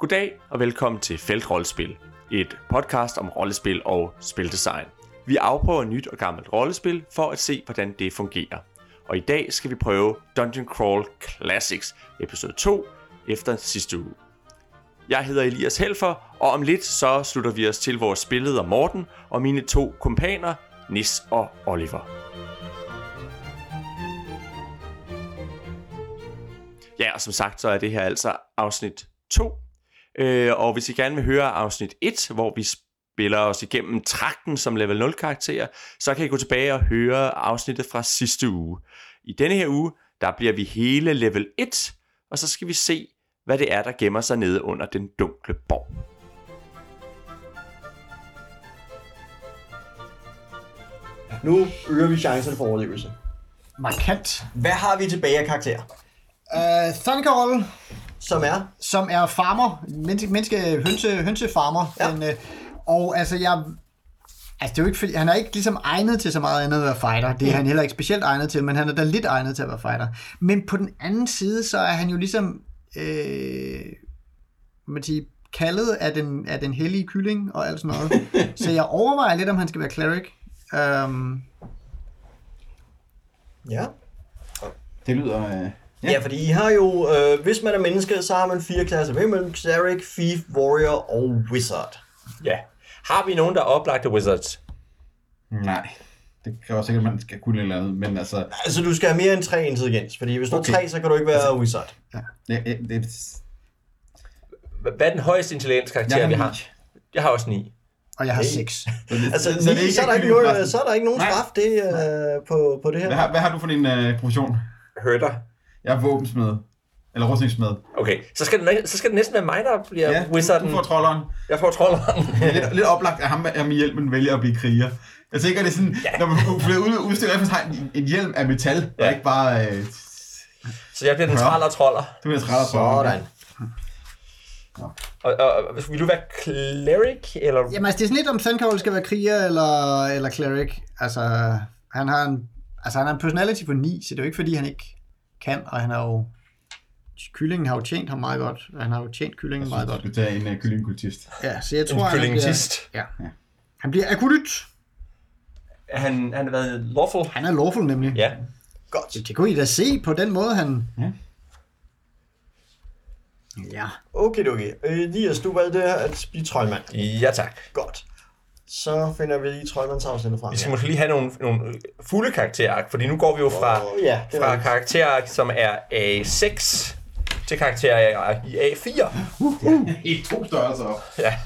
Goddag og velkommen til Feltrollespil, et podcast om rollespil og spildesign. Vi afprøver nyt og gammelt rollespil for at se, hvordan det fungerer. Og i dag skal vi prøve Dungeon Crawl Classics episode 2 efter sidste uge. Jeg hedder Elias Helfer, og om lidt så slutter vi os til vores spilleder Morten og mine to kompaner, Nis og Oliver. Ja, og som sagt, så er det her altså afsnit 2. Øh, og hvis I gerne vil høre afsnit 1, hvor vi spiller os igennem trakten som level 0 karakterer, så kan I gå tilbage og høre afsnittet fra sidste uge. I denne her uge, der bliver vi hele level 1, og så skal vi se, hvad det er, der gemmer sig nede under den dunkle borg. Nu øger vi chancerne for overlevelse. Markant. Hvad har vi tilbage af karakterer? Uh, Thundercall, Som er? som er farmer, menneske, menneske hønse, hønsefarmer. Ja. Den, øh, og altså, jeg... Altså, det er jo ikke, fordi, han er ikke ligesom egnet til så meget andet at være fighter. Det er han heller ikke specielt egnet til, men han er da lidt egnet til at være fighter. Men på den anden side, så er han jo ligesom... Øh, man sige, kaldet af den, af den hellige kylling og alt sådan noget. så jeg overvejer lidt, om han skal være cleric. Um, Ja. Det lyder... Øh, Ja, fordi I har jo, øh, hvis man er menneske, så har man fire klasser. Hvem er Cleric, Thief, Warrior og Wizard. Ja. Har vi nogen, der er oplagte wizards? nej. Det kræver sikkert, at man skal kunne et eller andet, men altså... Altså, du skal have mere end tre intelligens, fordi hvis du Okay. er tre, så kan du ikke være Wizard. Det, det, det, Hvad er den højeste intelligens karakter, jeg vi har har? ni. Jeg har også ni. og jeg har Hey. seks. Altså, Så er ikke så, er der ikke resten. så er der ikke nogen straf det, øh, på, på det her. Hvad har, hvad har du for din øh, profession? Hørter. Jeg er våbensmed. Eller rustningssmed. Okay, så skal, det, så skal det næsten være mig, der bliver Ja, wizarden. du får trolderen. Jeg får trolderen. Er lidt, lidt oplagt, at ham der med hjelmen vælger at blive kriger. Jeg tænker, det er sådan, ja. når man bliver ud, efter har en, en hjelm af metal, ja. Ja. og ikke bare... Øh, så jeg bliver den Ja. traller troller. det bliver træt Sådan. Og, og, og, vil du være cleric, eller? Jamen, altså, det er sådan lidt, om Thundercall skal være kriger eller, eller cleric. Altså, han har en, altså, han har en personality på 9, så det er jo ikke, fordi han ikke kan, og han har jo... Kyllingen har jo tjent ham meget godt. Han har jo tjent kyllingen meget Du godt. skal tage en uh, kyllingkultist. Ja, så jeg tror, han kyllingtist. bliver, ja. Han bliver akulyt. Han, han har været lawful. Han er lawful nemlig. Ja. Godt. Det kunne I da se på den måde, han... Ja. Ja. Okay, okay. Elias, du valgte at blive troldmand. Ja, tak. Godt. Så finder vi lige troldmandsafsnittet frem. Vi skal måske lige have nogle, nogle fulde karakterark, fordi nu går vi jo fra, Åh, ja, fra karakterark, som er A6, til karakterark i A4. I to størrelser op. Ja.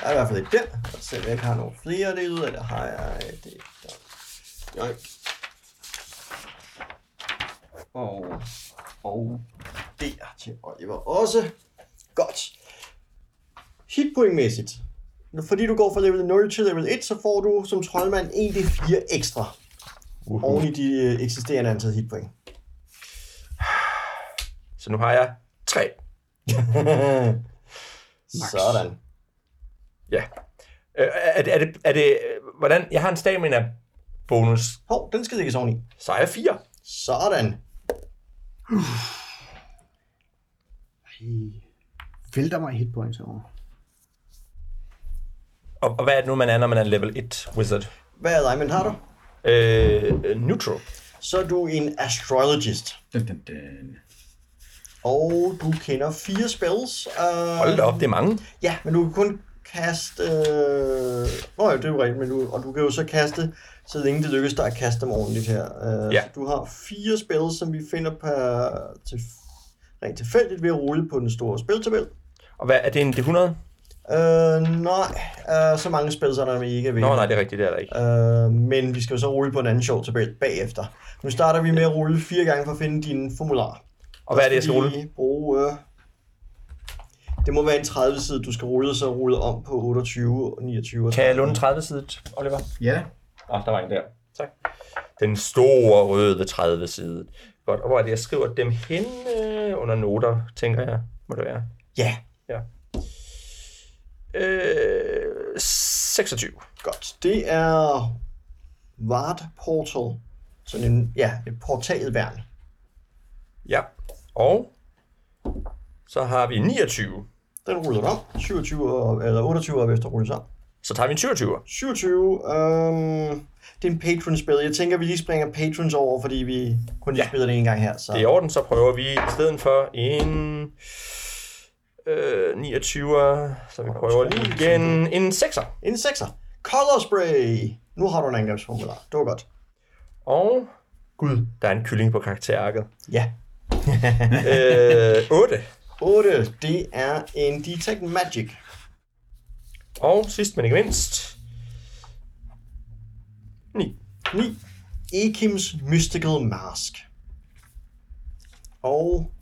Der er i hvert fald ikke den. Os se, jeg ikke har nogle flere derude, eller har jeg det der. Joink. Og, og der til Oliver også. Godt. Hitpointmæssigt. Fordi du går fra level 0 til level 1, så får du som troldmand 1d4 ekstra. Uh-huh. Oven i de øh, eksisterende antal hitpoint. Så nu har jeg 3. Sådan. Ja. Øh, er, det, er, det, er det, hvordan, jeg har en stamina bonus, Hov, den skal lægges oveni. så er jeg 4. Sådan. I vælter mig i hitpoints over. Og, og hvad er det nu, man er, når man er level 1 wizard? Hvad er dig, men har du? Øh, neutral. Så er du en astrologist. Dun, dun, dun. Og du kender fire spells. Uh, Hold da op, det er mange. Ja, men du kan kun kaste... Øh... Nå ja, det er jo rigtigt, men du, og du kan jo så kaste, så længe det lykkes dig at kaste dem ordentligt her. Uh, Ja. så du har fire spells, som vi finder per, til, rent tilfældigt ved at rulle på den store spiltabel. Og hvad, er det en D100? Uh, nej, uh, så mange spells er der ikke ved. Nå, nej, det er rigtigt, det er der ikke. Uh, men vi skal jo så rulle på en anden sjov tabel bagefter. Nu starter vi med at rulle fire gange for at finde din formular. Og hvad er det, jeg skal vi rulle? Bruge, øh, det må være en 30 side, du skal rulle, og så rulle om på 28, 29 og Kan jeg 30. låne 30 side, Oliver? Ja da. Ah, der var en der. Tak. Den store røde 30 side. Godt, og hvor er det, jeg skriver dem hen øh, under noter, tænker jeg, må det være. Ja. Øh, 26. godt. Det er Vard Portal. Sådan en, ja, et portalværn. Ja. Og så har vi 29. Den ruller om. 27 og, eller 28 op efter rulles om. Så tager vi en 27. 27. Øhm, det er en patron-spil. Jeg tænker, vi lige springer patrons over, fordi vi kun lige Ja. spiller det en gang her. Så. Det er i orden, så prøver vi i stedet for en øh, 29, så vi prøver lige igen en 6'er. En 6'er. Color spray. Nu har du en angrebsformular. Det var godt. Og gud, der er en kylling på karakterarket. Ja. øh, 8. 8. Det er en Detect Magic. Og sidst men ikke mindst, 9. 9. Ekims Mystical Mask. Og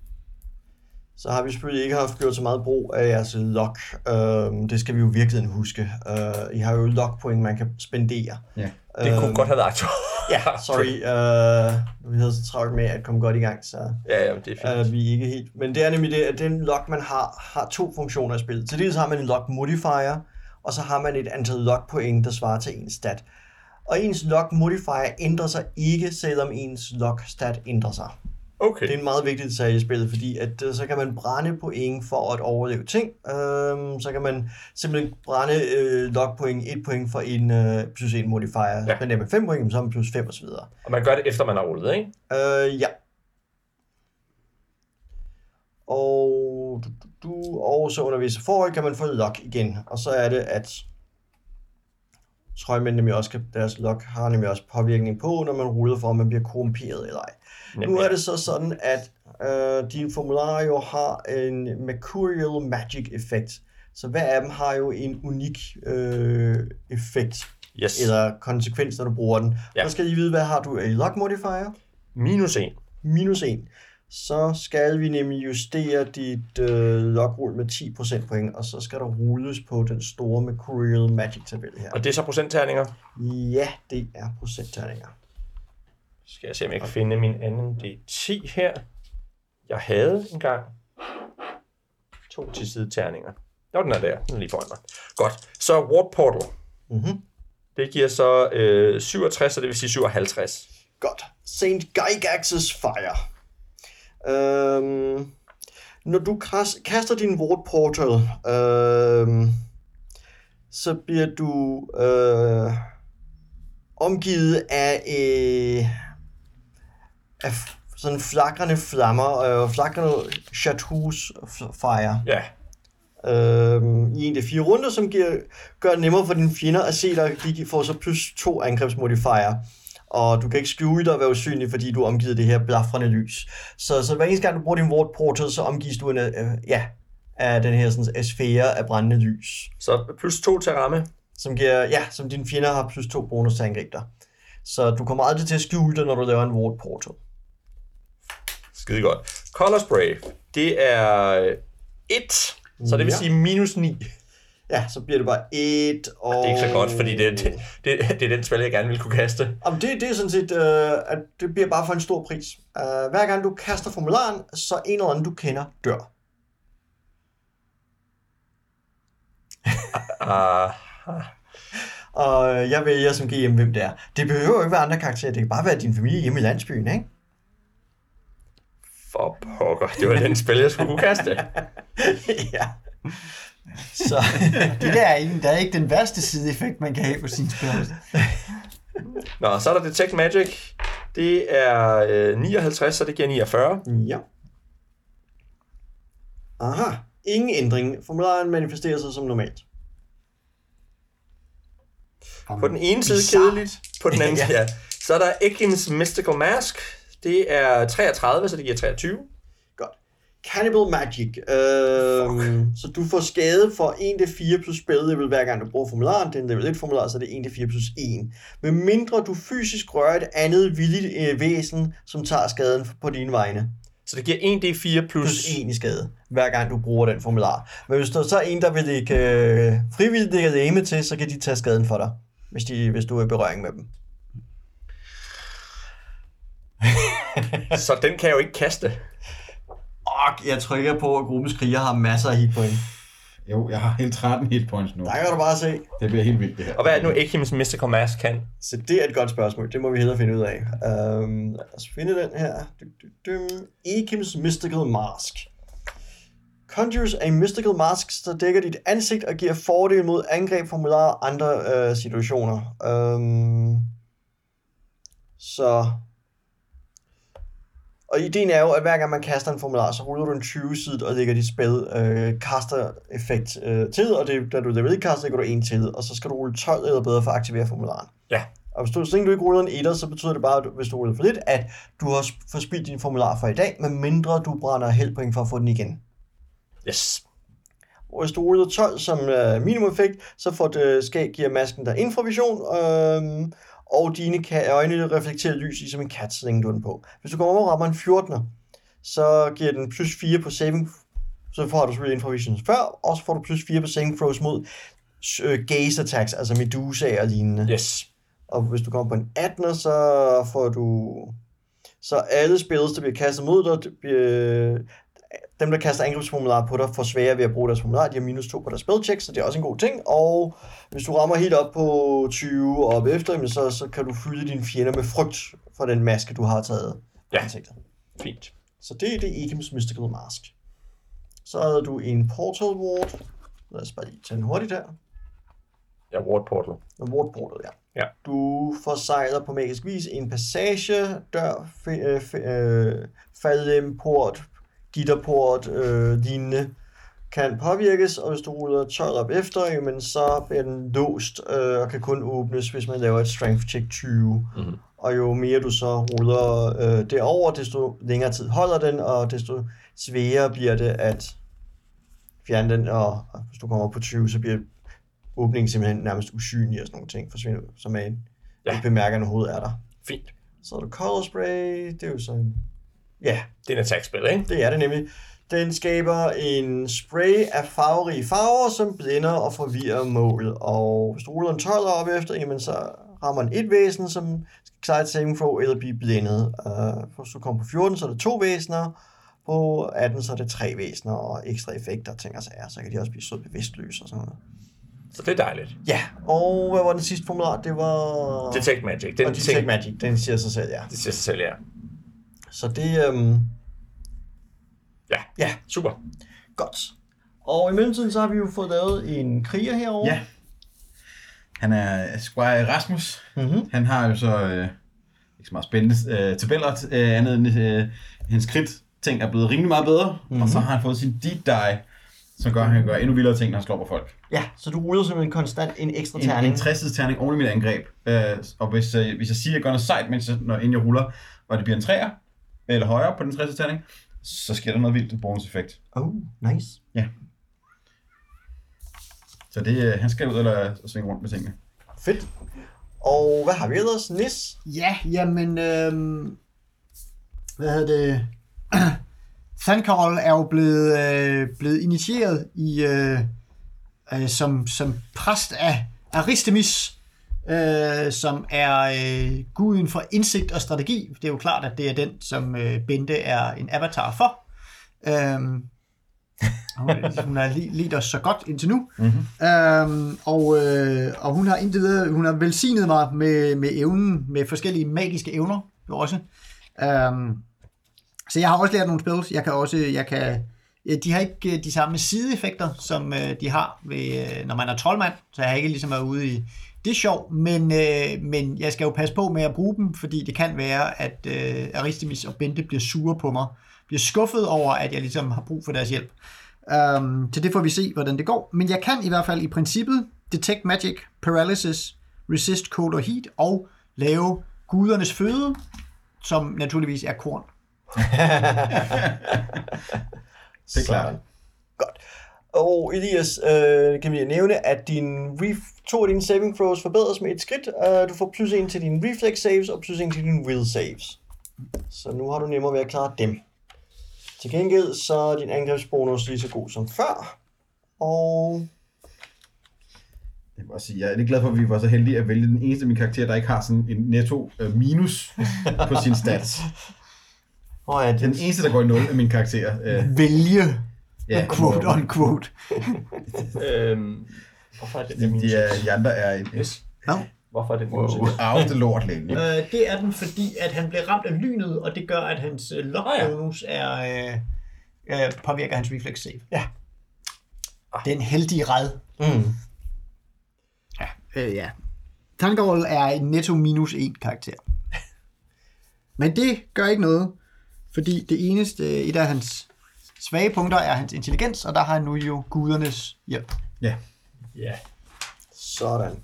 så har vi selvfølgelig ikke haft gjort så meget brug af jeres lock. Øhm, det skal vi jo virkelig huske. Øh, I har jo lock point, man kan spendere. Ja. Det kunne Øhm, godt have været aktuelt. Ja, sorry. Øh, vi havde så travlt med at komme godt i gang, så ja, ja, det er fint. øh, vi er ikke helt... Men det er nemlig det, at den lock, man har, har to funktioner i spillet. Til dels har man en lock modifier, og så har man et antal lock point, der svarer til ens stat. Og ens lock modifier ændrer sig ikke, selvom ens lock stat ændrer sig. Okay. Det er en meget vigtig detalje i spillet, fordi at, øh, så kan man brænde point for at overleve ting. Øhm, så kan man simpelthen brænde øh, log point, 1 point for en øh, plus 1 modifier. Ja. Men det med 5 point, så er man plus 5 osv. Og man gør det efter man har rullet, ikke? Øh, ja. Og, du, du, og så under visse forhold kan man få lock igen. Og så er det, at trøjmænd nemlig også kan, deres lock har nemlig også påvirkning på, når man ruller for, om man bliver korrumperet eller ej. Nu er det så sådan, at øh, din formular jo har en Mercurial Magic effekt. Så hver af dem har jo en unik øh, effekt, Yes. eller konsekvens, når du bruger den. Ja. Så skal I vide, hvad har du af lock modifier? Minus 1. Minus 1. Så skal vi nemlig justere dit øh, logrull med 10% point, og så skal der rulles på den store Mercurial Magic-tabel her. Og det er så procentterninger. Ja, det er procentterninger. Skal jeg se, om jeg kan finde min anden D10 her. Jeg havde engang to til sideterninger. Nå, den er der. Den er lige foran mig. Godt. Så Warp Portal. Mhm. Det giver så øh, 67, så det vil sige 57. Godt. St. Gygax's Fire. Øhm, når du kas- kaster din Ward Portal, øhm, så bliver du øh, omgivet af, øh, af sådan flakrende flammer, øh, flakrende chartreuse fire Ja. øhm, i en af fire runder, som giver, gør det nemmere for dine fjender at se dig. De får så plus to angrebsmodifier. Og du kan ikke skjule dig og være usynlig, fordi du er omgivet af det her blafrende lys. Så, så hver eneste gang du bruger din Ward Portal, så omgives du en, øh, ja, af den her sådan, sfære af brændende lys. Så plus 2 til at ramme. Som, giver, ja, som dine fjender har plus to bonus til dig. Så du kommer aldrig til at skjule dig, når du laver en Ward Portal. Skide godt. Color Spray. Det er 1. Så det vil Ja. sige minus 9. Ja, så bliver det bare et, og... Det er ikke så godt, fordi det, det, det, det er den spil, jeg gerne vil kunne kaste. Jamen, det, det er sådan set, øh, at det bliver bare for en stor pris. Uh, hver gang du kaster formularen, så en eller anden, du kender, dør. Uh, Og øh, jeg vælger som GM, hvem det er. Det behøver jo ikke være andre karakterer, det kan bare være din familie hjemme i landsbyen, ikke? for pokker. Det var den spil, jeg skulle kunne kaste. ja. Så, Det der er, ikke, der er ikke den værste sideeffekt, man kan have på sin spil. Nå, så er der Detect Magic. Det er øh, 59, så det giver 49. ja. Aha, ingen ændring. Formularen manifesterer sig som normalt. På den ene side kedeligt, på den anden side, ja. Så er der Ekim's Mystical Mask. Det er 33, så det giver 23. Cannibal Magic. Øhm, så du får skade for 1d4 plus spelllevel hver gang du bruger formularen. Det er en level 1 formular, så det er 1d4 plus 1. Med mindre du fysisk rører et andet villigt øh, væsen, som tager skaden på dine vegne. Så det giver 1d4 plus... Plus 1 i skade, hver gang du bruger den formular. Men hvis der så er en, der vil lægge øh, frivilligt lægge læme til, så kan de tage skaden for dig, hvis, de, hvis du er i berøring med dem. Så den kan jeg jo ikke kaste. Og jeg trykker på, at gruppens kriger har masser af hitpoint. Jo, jeg har helt 13 hit points nu. Der kan du bare se. Det bliver helt vildt, det her. Og hvad er det nu, Ekim's Mystical Mask kan? Så det er et godt spørgsmål. Det må vi hellere finde ud af. Um, lad os finde den her. Ekim's Mystical Mask. Conjures a mystical mask, der dækker dit ansigt og giver fordel mod angreb, formularer og andre øh, situationer. Øhm, så... Og ideen er jo, at hver gang man kaster en formular, så ruller du en 20 side og lægger dit spil øh, kaster effekt øh, til, og det, da du leverer kaster, lægger du en til, og så skal du rulle 12 eller bedre for at aktivere formularen. Ja. Og hvis du, så længe du ikke ruller en etter, så betyder det bare, at hvis du ruller for lidt, at du har forspildt din formular for i dag, med mindre du brænder heldpoint for at få den igen. Yes. Og hvis du ruller 12 som øh, minimum effekt, så får det skab giver masken der infravision, øh, og dine øjne reflekterer lys i som en kat, så længe du den på. Hvis du kommer over og rammer en 14'er, så giver den plus 4 på saving, så får du selvfølgelig infravision før, og så får du plus 4 på saving throws mod øh, gaze attacks, altså medusa og lignende. Yes. Og hvis du kommer på en 18'er, så får du... Så alle spillere, der bliver kastet mod dig, bliver, dem, der kaster angrebsformularer på dig, får sværere ved at bruge deres formular. De har minus 2 på deres spellcheck, så det er også en god ting. Og hvis du rammer helt op på 20 og op efter, så, så kan du fylde dine fjender med frygt for den maske, du har taget Ja. ansigtet. Fint. Så det er det Ekims Mystical Mask. Så havde du en Portal Ward. Lad os bare lige tage den hurtigt her. Ja, Ward Portal. En Ward Portal, ja. Ja. Du forsejler på magisk vis en passage, dør, f- øh, f- øh, faldlem, port, gitterport, øh, lignende, kan påvirkes, og hvis du ruller 12 op efter, jamen, så bliver den låst øh, og kan kun åbnes, hvis man laver et strength check 20. Mhm. Og jo mere du så ruller øh, derover, desto længere tid holder den, og desto sværere bliver det at fjerne den, og, hvis du kommer på 20, så bliver åbningen simpelthen nærmest usynlig og sådan nogle ting forsvinder, så man Ja. ikke bemærker, når hovedet er der. Fint. Så er der color spray, det er jo sådan, ja, Det er en attack-spil, ikke? det er det nemlig. Den skaber en spray af farverige farver, som blænder og forvirrer mål. Og hvis du ruller en 12 op efter, jamen så rammer den et væsen, som skal et saving throw eller blive blændet. Uh, hvis du kommer på 14, så er det to væsener. På 18, så er det tre væsener og ekstra effekter, ting og sager. Så kan de også blive så bevidstløse og sådan noget. Så det er dejligt. Ja, og hvad var den sidste formular? Det var... Detect Magic. Den og Detect Magic, den siger sig selv, ja. Det siger sig selv, ja. Så det, øhm, Ja, ja, super. godt. Og i mellemtiden, så har vi jo fået lavet en kriger herovre. Ja. Han er Squire Rasmus. Mm-hmm. Han har jo så øh, ikke så meget spændende øh, tabeller, øh, andet end øh, hendes krit ting er blevet rimelig meget bedre. Mm-hmm. Og så har han fået sin deep die, som gør, at han gøre endnu vildere ting, når han slår på folk. Ja, så du ruller simpelthen konstant en ekstra En, terning. en 60 terning oven i mit angreb. Øh, og hvis, øh, hvis jeg siger, at jeg gør noget sejt, mens jeg, når, inden jeg ruller, og det bliver en 3'er, eller højere på den 60 terning, så sker der noget vildt, en bonus-effekt. Oh, nice. Så det, øh, han skal ud eller svinge rundt med tingene. Fedt. Og hvad har vi ellers? Nis? Ja, jamen, øhm, hvad hedder det? Thankol er jo blevet, øh, blevet initieret i, øh, øh, som, som præst af Aristemis, øh, som er øh, guden for indsigt og strategi. Det er jo klart, at det er den, som øh, Bente er en avatar for. Øhm, hun, har li- lidt os så godt indtil nu. Mm-hmm. Øhm, og, øh, og hun har indtil videre, hun har velsignet mig med, med evnen, med forskellige magiske evner jo også. Øhm, så jeg har også lært nogle spells. Jeg kan også, jeg kan, de har ikke de samme sideeffekter, som øh, de har, ved, øh, når man er troldmand, så jeg har ikke ligesom været ude i det er sjovt, men, øh, men jeg skal jo passe på med at bruge dem, fordi det kan være, at øh, Aristemis og Bente bliver sure på mig, bliver skuffet over, at jeg ligesom har brug for deres hjælp. Um, så det får vi se, hvordan det går. Men jeg kan i hvert fald i princippet detect magic, paralysis, resist cold og heat, og lave gudernes føde, som naturligvis er korn. Det er klart. Godt. Og Elias, øh, kan vi nævne, at din ref- to af dine saving throws forbedres med et skridt. Uh, du får plus en til dine reflex saves og plus en til dine will saves. Så nu har du nemmere ved at klare dem. Til gengæld så er din angrebsbonus lige så god som før. Og Jeg også sige, jeg er lidt glad for, at vi var så heldige at vælge den eneste af mine karakterer, der ikke har sådan en netto øh, minus på sin stats. oh ja, Den den, eneste, der går i 0 af mine karakterer. Øh, Vælge, ja, quote hvor- unquote. Øhm, hvorfor er det det de, er, de andre er en Yes. Nå. Hvorfor er det wow. minus? arvede lort længe. Øh, det er den, fordi at han bliver ramt af lynet, og det gør, at hans øh, ja. lockbonus er, øh, øh, påvirker hans reflex save. Ja. Den heldige red. Mm. Ja. Øh, ja. Tankerol er en netto minus 1 karakter. Men det gør ikke noget, fordi det eneste, et af hans svage punkter er hans intelligens, og der har han nu jo gudernes hjælp. Ja. Ja. Sådan.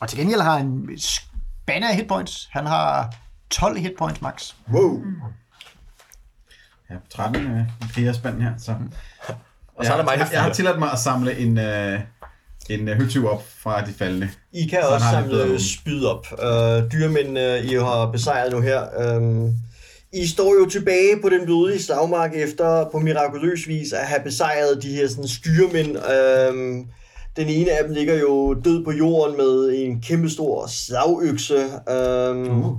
Og til gengæld har han spande af hitpoints. Han har 12 hitpoints max. Wow. Ja, 13 øh, krigerspand her, så... Og så er der mig, jeg, jeg, har tilladt mig at samle en, øh, en øh, høtyv op fra de faldende. I kan Så også samle spyd op. Uh, dyremændene, I har besejret nu her. Um, I står jo tilbage på den blodige slagmark efter på mirakuløs vis at have besejret de her sådan, styremænd. Um, den ene af dem ligger jo død på jorden med en kæmpestor slagøkse. Um, Uh.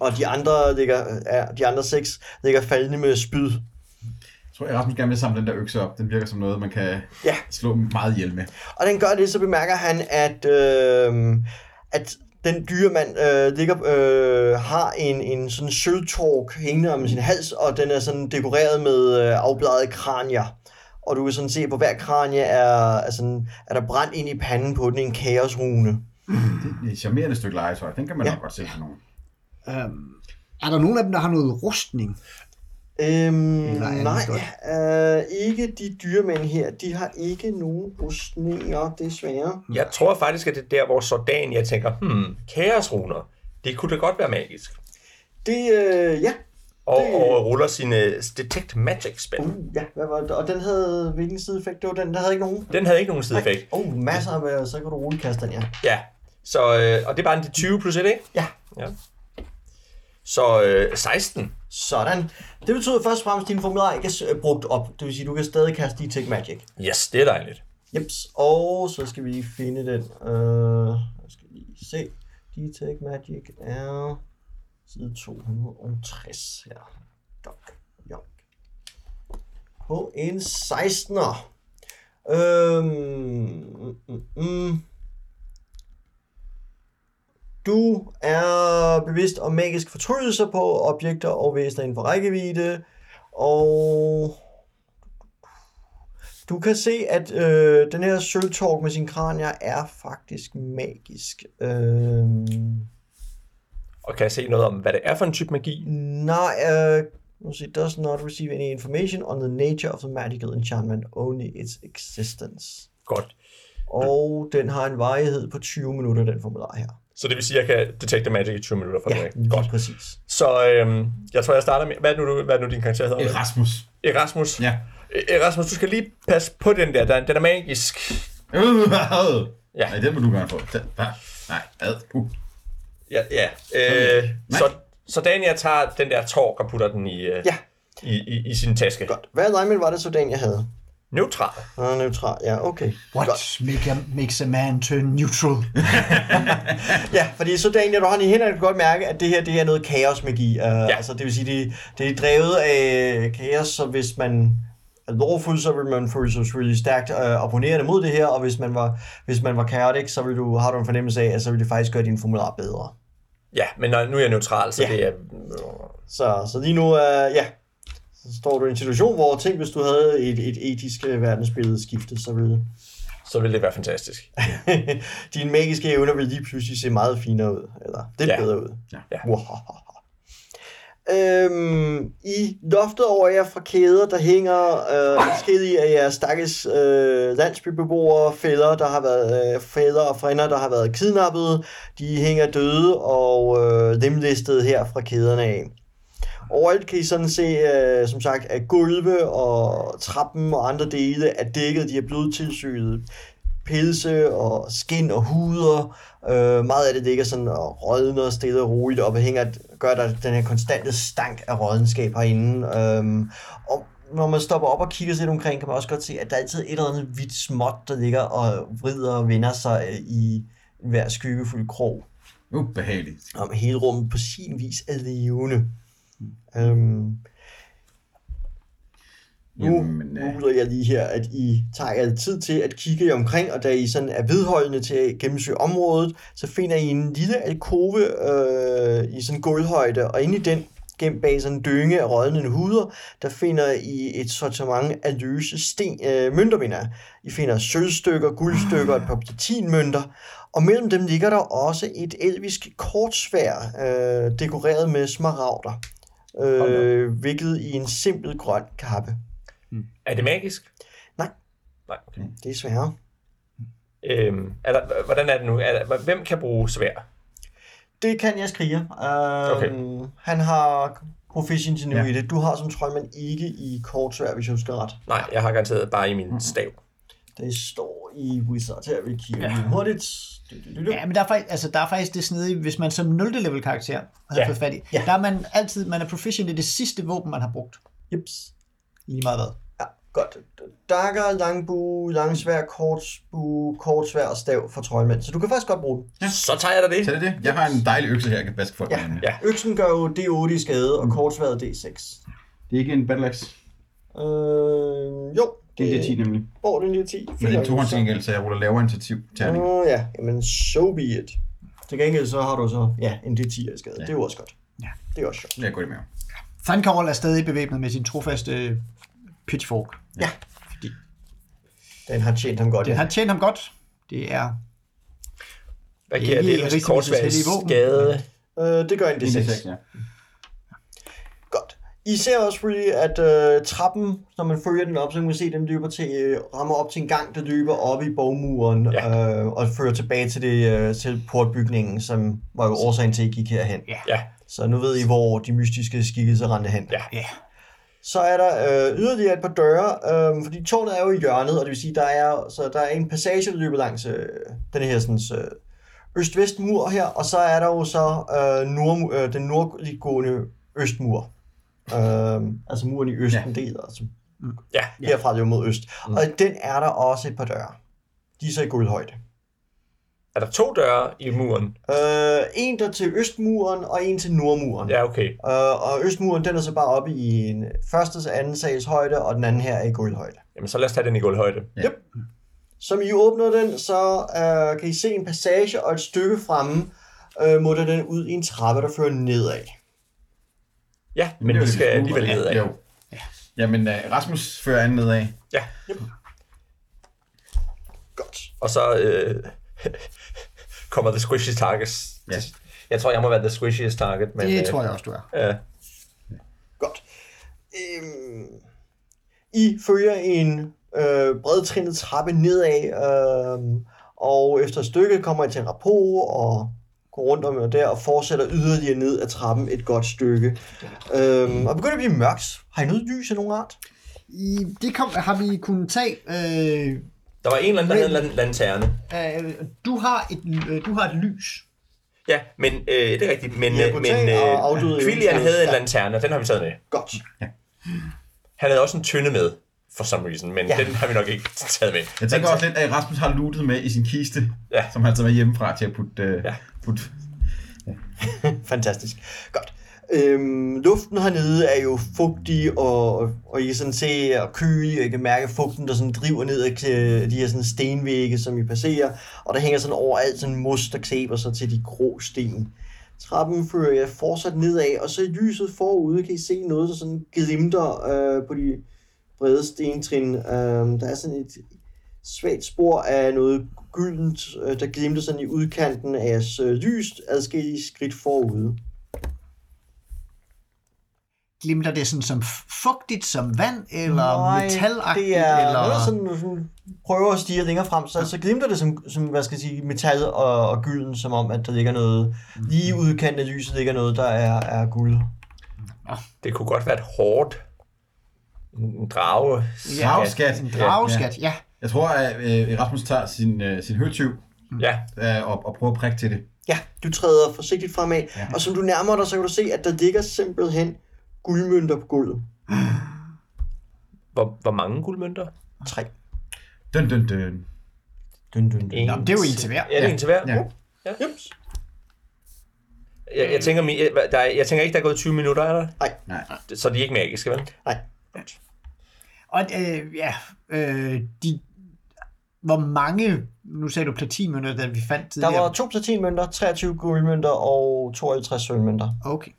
Og de andre, ligger, ja, de andre seks ligger faldende med spyd. Jeg tror, jeg Rasmus gerne vil samle den der økse op. Den virker som noget, man kan Ja. slå meget ihjel med. Og den gør det, så bemærker han, at, øh, at den dyremand øh, ligger, øh, har en, en sådan sølvtork hængende om sin hals, og den er sådan dekoreret med øh, afbladede kranier. Og du kan sådan se, på hver kranie er, er, sådan, er der brændt ind i panden på den en kaosrune. Det er et charmerende stykke legetøj. Den kan man Ja. nok godt sælge til nogen. Øhm, er der nogen af dem, der har noget rustning? Øhm, nej, godt? øh, ikke de dyrmænd her. De har ikke nogen rustninger, desværre. Jeg tror faktisk, at det er der, hvor Sordan, jeg tænker, hmm, kaosruner, det kunne da godt være magisk. Det, øh, ja. Og, Det- og ruller sine Detect Magic spil. Uh, ja, hvad var det? Og den havde, hvilken sideeffekt? Det var den, der havde ikke nogen. Den havde ikke nogen sideeffekt. Åh, oh, masser af, så kan du roligt kaste den, ja. Ja, så, øh, og det er bare en 20 plus 1, ikke? Ja, Ja. Så øh, 16. sådan. Det betyder først og fremmest, at din formular ikke er øh, brugt op. Det vil sige, at du kan stadig kaste Detect Magic. Yes, det er dejligt. Jeps, og så skal vi finde den. Uh, jeg skal lige se. Detect Magic er side 260 her. Dok, jok. På en 16'er. Øhm, mm, mm, mm. Du er bevidst om magisk fortrydelse på objekter og væsener inden for rækkevidde, og du kan se, at øh, den her sølvtork med sin kranier er faktisk magisk. Øh, Og kan jeg se noget om, hvad det er for en type magi? nej, øh, nu does not receive any information on the nature of the magical enchantment, only its existence. Godt. Og den har en varighed på 20 minutter, den formular her. Så det vil sige, at jeg kan detekte magic i 20 minutter fra Ja, nu af. Godt. præcis. Så øhm, jeg tror, jeg starter med... Hvad er nu, hvad er nu din karakter hedder? Erasmus. Erasmus. Ja. Erasmus, du skal lige passe på den der. Den, den er magisk. Øh, ad. Ja. Nej, den må du gerne få. Den. Nej, ad. Uh. Ja, ja. Øh, Nej. så, så Dania tager den der tork og putter den i, øh, Ja. i, i, i sin taske. Godt. Hvad alignment var det så, den jeg havde? Neutral. Ah, neutral. Ja, okay. What make a, makes a man turn neutral? Ja, fordi så Daniel, du har i hænderne, kan du godt mærke, at det her det er noget kaosmagi. Uh, ja. Altså, det vil sige, det, det er drevet af kaos, så hvis man er lawful, så vil man føle sig really stærkt uh, opponerende mod det her, og hvis man var, hvis man var chaotic, så vil du, har du en fornemmelse af, at så vil det faktisk gøre din formular bedre. Ja, men når, nu er jeg neutral, så Ja. det er... Så, så lige nu, uh, ja, så står du i en situation, hvor tænk, hvis du havde et, et etisk uh, verdensbillede skiftet, så ville Så vil det være fantastisk. dine magiske evner vil lige pludselig se meget finere ud, eller lidt Ja. bedre ud. Ja. Ja. Wahahaha. Øhm, I loftet over jer fra kæder, der hænger øh, forskellige af jeres stakkels øh, landsbybeboere, fædre, der har været øh, fædre og frænder, der har været kidnappet. De hænger døde og øh, lemlæstede her fra kæderne af. Overalt kan I sådan se, øh, som sagt, at gulve og trappen og andre dele er dækket. De er blevet tilsynet pelse og skin og huder. Øh, meget af det ligger sådan og rådner stille og roligt op og hænger, gør der den her konstante stank af rådenskab herinde. Øhm, og når man stopper op og kigger lidt omkring, kan man også godt se, at der er altid et eller andet hvidt småt, der ligger og vrider og vender sig øh, i hver skyggefuld krog. Ubehageligt. Om hele rummet på sin vis er levende. Øhm, nu Jamen, øh, googler jeg lige her, at I tager jer tid til at kigge jer omkring, og da I sådan er vedholdende til at gennemsøge området, så finder I en lille alkove øh, i sådan gulvhøjde, og inde i den gemt bag sådan en dynge af rådnende huder, der finder I et sortiment af løse sten, øh, mønter, mener. I finder sølvstykker, guldstykker, et par platinmønter, og mellem dem ligger der også et elvisk kortsvær, øh, dekoreret med smaragder, øh, viklet i en simpel grøn kappe. Er det magisk? Nej. Nej, okay. Det er sværere. Øhm, er der, hvordan er det nu? Er der, hvem kan bruge svær? Det kan jeg skrige. Øh, Okay. Han har proficiency nu Ja. i det. Du har som troldmand ikke i kortsvær, hvis jeg husker ret. Nej, jeg har garanteret bare i min stav. Det står i Wizard her, vi kigger ja. hurtigt. Du, du, du, du. Ja, men der er, faktisk, altså, der er faktisk det snedige, hvis man som 0. level karakter har Ja. fået fat i. Ja. Der er man altid, man er proficient i det sidste våben, man har brugt. Jeps. Lige meget hvad. Ja, godt. Dagger, langbue, langsvær, kortsbue, kortsvær og stav for troldmænd. Så du kan faktisk godt bruge den. Så tager jeg da det. Så er det det. Jeg har en dejlig økse her, jeg kan baske folk Ja. med. Ja. Øksen gør jo D8 i skade, og kortsværet D6. Det er ikke en battle axe. Øh, jo. Det er 10 nemlig. Hvor er den lige 10? Men det er en tohånds til gengæld, så jeg ruller lavere initiativ terning. Åh ja, jamen so be it. Til gengæld så har du så, ja, en D10 i skade. Ja. Det er jo også godt. Ja. Det er også sjovt. Det er godt med. Thundercall er stadig bevæbnet med sin trofaste pitchfork. Den har tjent ham godt. Den ja. har tjent ham godt. Det er... Hvad giver Ikke det? Våben. skade? Øh, det gør en Det er D6. 6, ja. I ser også really, at øh, trappen, når man følger den op, så kan man se, at den løber til, øh, rammer op til en gang, der løber op i bogmuren Ja. øh, og fører tilbage til, det, øh, til portbygningen, som var jo årsagen til, at I gik herhen. Ja. Ja, Så nu ved I, hvor de mystiske skikkelser rendte hen. Ja. Ja. Så er der øh, yderligere et par døre, øh, fordi tårnet er jo i hjørnet, og det vil sige, der er, så der er en passage, der løber langs øh, den her sådan, øh, øst-vest mur her, og så er der jo så øh, nord, øh, den nordliggående østmur. Øh, altså muren i østen ja. del, altså ja. herfra er det jo mod øst. Mm. Og den er der også et par døre. De er så i guldhøjde. Er der to døre i muren? Øh, en der til østmuren, og en til nordmuren. Ja, okay. Øh, og østmuren, den er så bare oppe i en første til anden sals højde, og den anden her er i guldhøjde. Jamen, så lad os tage den i gulvhøjde. Som I åbner den, så øh, kan I se en passage og et stykke fremme, øh, mutter den ud i en trappe, der fører nedad. Ja, men det vi skal alligevel nedad. Jo. Jamen, uh, Rasmus fører an nedad. Ja, Godt. og så øh, kommer the squishy targets. Ja. Jeg tror, jeg må være the squishiest target. Men, Det øh, tror jeg også, du er. Ja, Godt. Øhm, I følger en øh, bredtrinnet trappe nedad, øh, og efter et stykke kommer I til en rapport og går rundt om og der og fortsætter yderligere ned ad trappen et godt stykke. Øhm, og begynder at blive mørkt. Har I noget lys af nogen art? I, det kom, har vi kunnet tage... Øh, der var en eller anden, der Men- havde en lanterne. øh, du, har et, øh, du har et lys. Ja, men øh, det er rigtigt. Men, Ja, øh, men øh, Quillian havde en Ja. lanterne, og den har vi taget med. Godt. Han havde også en tynde med, for some reason, men Ja. ja. den har vi nok ikke taget med. Jeg tænker også lidt, at Rasmus har lootet med i sin kiste, Ja. som han tager med hjemmefra til at putte... Uh, Ja. putte. Fantastisk. Godt. Øhm, luften hernede er jo fugtig, og, og I kan sådan se og kølig, og I kan mærke fugten, der sådan driver ned ad øh, de her sådan stenvægge, som I passerer, og der hænger sådan overalt sådan mos, der klæber sig til de grå sten. Trappen fører jeg fortsat nedad, og så i lyset forude kan I se noget, der sådan glimter øh, på de brede stentrin. Øh, der er sådan et svagt spor af noget gyldent, øh, der glimter sådan i udkanten af jeres øh, lys, adskillige skridt forude. Glimter det sådan som fugtigt som vand, eller Nej, metalagtigt? det er eller... noget, sådan, du prøver at stige længere frem, så, så glimter det som, som hvad skal jeg sige, metal og, og gylden, som om, at der ligger noget, lige i udkanten af lyset ligger noget, der er, er guld. Det kunne godt være et hårdt en drage. Drageskat. En drageskat, ja. Jeg tror, at uh, Rasmus tager sin, uh, sin høtyv Ja, uh, og, og prøver at prikke til det. Ja, du træder forsigtigt fremad, ja. Ja. og som du nærmer dig, så kan du se, at der ligger simpelthen guldmønter på gulvet. hvor, hvor mange guldmønter? Tre. Dun, dun. Dun, dun, dun. En Nå, det er jo en til hver. Ja, det er en til hver. Ja. Ja. Jeps. Jeg, jeg, tænker, mi- der er, jeg tænker ikke, der er gået 20 minutter, er der? Nej, Nej. Så de er ikke magiske, vel? nej. Og øh, ja, øh, de, hvor mange, nu sagde du platinmønter, da vi fandt Der tidligere. var to platinmønter, 23 guldmønter og 52 sølvmønter. Okay.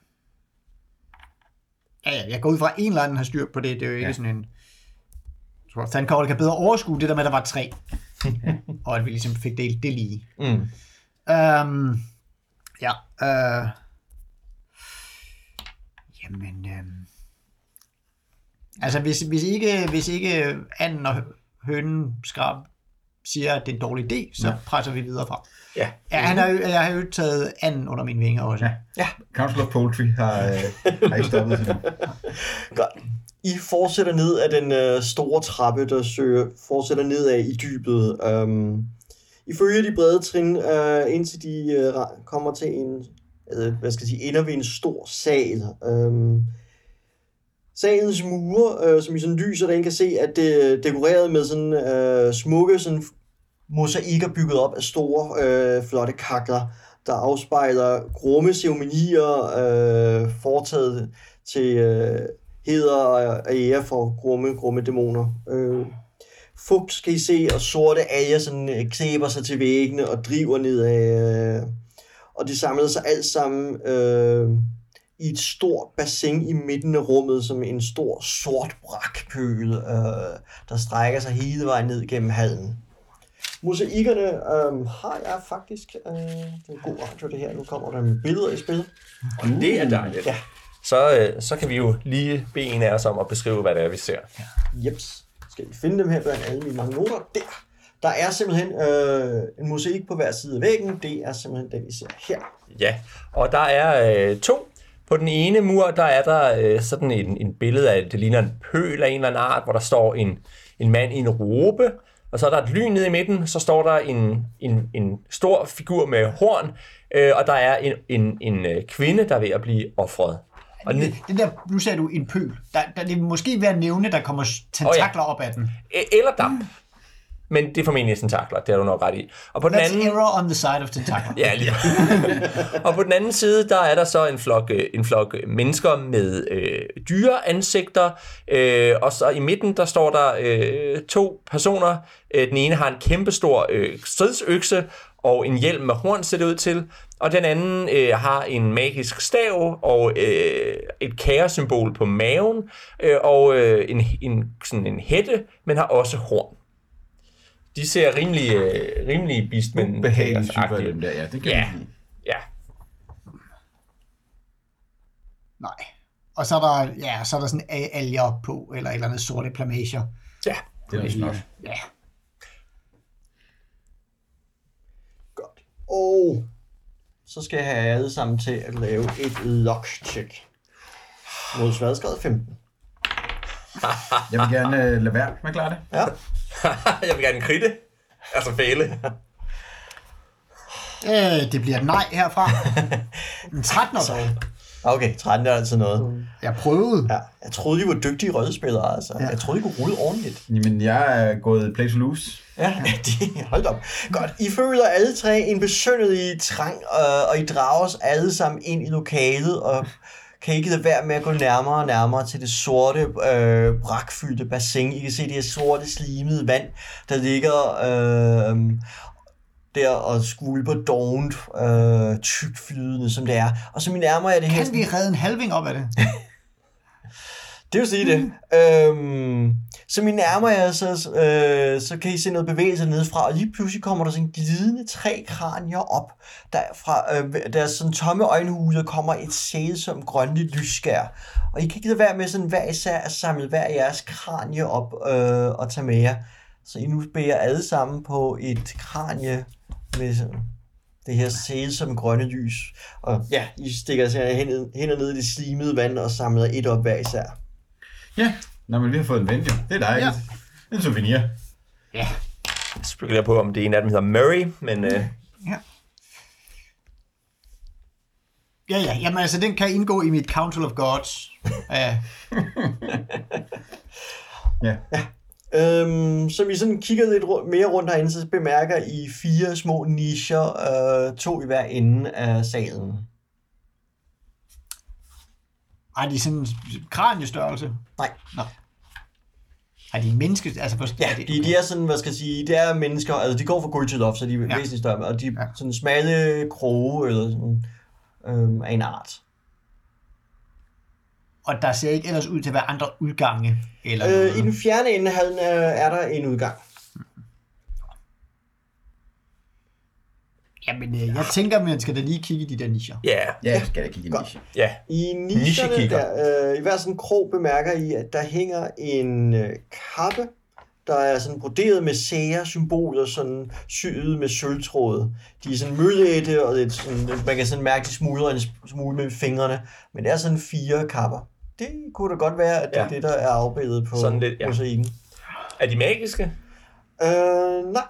Ja, ja, jeg går ud fra, at en eller anden har styr på det. Det er jo ikke Ja. sådan en... Jeg tror, Sandkogler kan bedre overskue det der med, at der var tre. og at vi ligesom fik delt det lige. Mm. Um, ja. Uh, jamen... Um, altså, hvis, hvis, ikke, hvis ikke anden og hønen skrab siger, at det er en dårlig idé, så Ja. ja. presser vi videre fra. Ja. Ja, han har, jo- jeg har jo taget anden under mine vinger også. Ja. Council of Poultry har, øh, har ikke stoppet sig. Godt. I fortsætter ned af den øh, store trappe, der søger, fortsætter nedad i dybet. Um, I følger de brede trin, øh, indtil de øh, kommer til en, øh, hvad skal jeg sige, ender ved en stor sal. Um, salens mure, øh, som I sådan lyser, der kan se, at det er dekoreret med sådan øh, smukke sådan mosaikker bygget op af store, øh, flotte kakler, der afspejler grumme ceremonier, øh, foretaget til øh, heder og ære for grumme, grumme dæmoner. Øh, fugt skal I se, og sorte alger sådan øh, klæber sig til væggene og driver nedad. Øh, og de samlede sig alt sammen øh, i et stort bassin i midten af rummet, som en stor sort brakpøl, øh, der strækker sig hele vejen ned gennem hallen. Mosaikkerne øh, har jeg faktisk. Øh, det er en god radio det her. Nu kommer der med billeder i spil. Og det er dejligt. Ja. Så, øh, så kan vi jo lige bede en af os om at beskrive, hvad det er, vi ser. Jeps. Skal vi finde dem her blandt alle mine mange noter? Der. Der er simpelthen øh, en mosaik på hver side af væggen. Det er simpelthen den, vi ser her. Ja, og der er øh, to. På den ene mur, der er der øh, sådan en, en billede af, det ligner en pøl af en eller anden art, hvor der står en, en mand i en robe, og så er der et lyn nede i midten, så står der en, en, en stor figur med horn, øh, og der er en, en, en øh, kvinde, der er ved at blive offret. Og ned, Den der, nu sagde du en pøl. Der, der det er måske ved at nævne, der kommer tentakler op af den. e- eller damp. Men det er formentlig tentakler, det har du nok ret i. Og på den That's anden... error on the side of tentakler. Ja, lige. og på den anden side, der er der så en flok, øh, en flok mennesker med øh, dyreansigter, øh, og så i midten, der står der øh, to personer. Øh, den ene har en kæmpestor øh, stridsøkse og en hjelm med horn, ser det ud til, og den anden øh, har en magisk stav og øh, et kaosymbol på maven, øh, og øh, en, en, sådan en hætte, men har også horn. De ser rimelig, øh, rimelig beastmen Behagelige typer af agtige. dem der, ja. Det kan Ja. ja. Nej. Og så er der, ja, så er der sådan a- alger på, eller et eller andet sorte plamager. ja. Det er også nok. Ja. Godt. Og så skal jeg have alle sammen til at lave et lock check. Mod sværdesgrad 15. Jeg vil gerne uh, lade være med at klare det. Ja. jeg vil gerne kridte. Altså fæle. Øh, det bliver et nej herfra. En 13 år dog. Okay, 13 er altså noget. Jeg prøvede. Ja, jeg troede, I var dygtige rollespillere, altså. Ja. Jeg troede, I kunne rulle ordentligt. Jamen, jeg er gået play to lose. Ja, det, hold op. Godt, I føler alle tre en besynderlig trang, øh, og I drages alle sammen ind i lokalet, og kan ikke lade være med at gå nærmere og nærmere til det sorte, øh, brakfyldte bassin. I kan se det her sorte, slimede vand, der ligger øh, der og skvulper dovent, øh, tykt flydende, som det er. Og så I nærmer jer det her... Kan vi redde en halving op af det? Det vil sige det. Øhm, så I nærmer jer, så, øh, så kan I se noget bevægelse nedefra, og lige pludselig kommer der sådan glidende tre kranier op. Der fra øh, deres sådan tomme øjenhule kommer et sælsomt grønligt lysskær. Og I kan ikke være med sådan hver især at samle hver jeres kranie op øh, og tage med jer. Så I nu beder alle sammen på et kranie med sådan det her sælsomme grønne lys. Og ja, I stikker sig hen, hen og ned i det slimede vand og samler et op hver især. Ja. Nå, men vi har fået en ven, jo. Det er dejligt. Ja. Ja. En souvenir. Jeg spekulerer på, om det ene af dem hedder Murray, men øh, Ja. Ja, ja. Jamen altså, den kan indgå i mit Council of Gods. Ja. Ja. Øhm, så vi sådan kigger lidt mere rundt herinde, så bemærker I fire små nicher, øh, to i hver ende af salen. Ej, de er sådan kraniestørrelse. Nej. Nå. Ej, de er menneske... Altså, hvor, Ja, de, de er sådan, hvad skal jeg sige, det er mennesker, altså de går fra gulv til loft, så de er Ja. væsentligt større, og de er Ja. sådan smalle kroge, eller sådan, øhm, af en art. Og der ser ikke ellers ud til at være andre udgange. Eller noget. Øh, I den fjerne ende øh, er der en udgang. Jamen, øh, jeg tænker, at man skal da lige kigge i de der nischer. Ja, Ja, jeg skal da kigge i Godt. niche. ja. I nicherne der, øh, i hver sådan krog bemærker I, at der hænger en øh, kappe, der er sådan broderet med sære-symboler, sådan syet med sølvtråd. De er sådan møllætte, og det er sådan, man kan sådan mærke, de smuldrer en smule med fingrene, men det er sådan fire kapper. Det kunne da godt være, at det er Ja. det, der er afbildet på Sådan lidt, ja. Er de magiske? Øh, nej.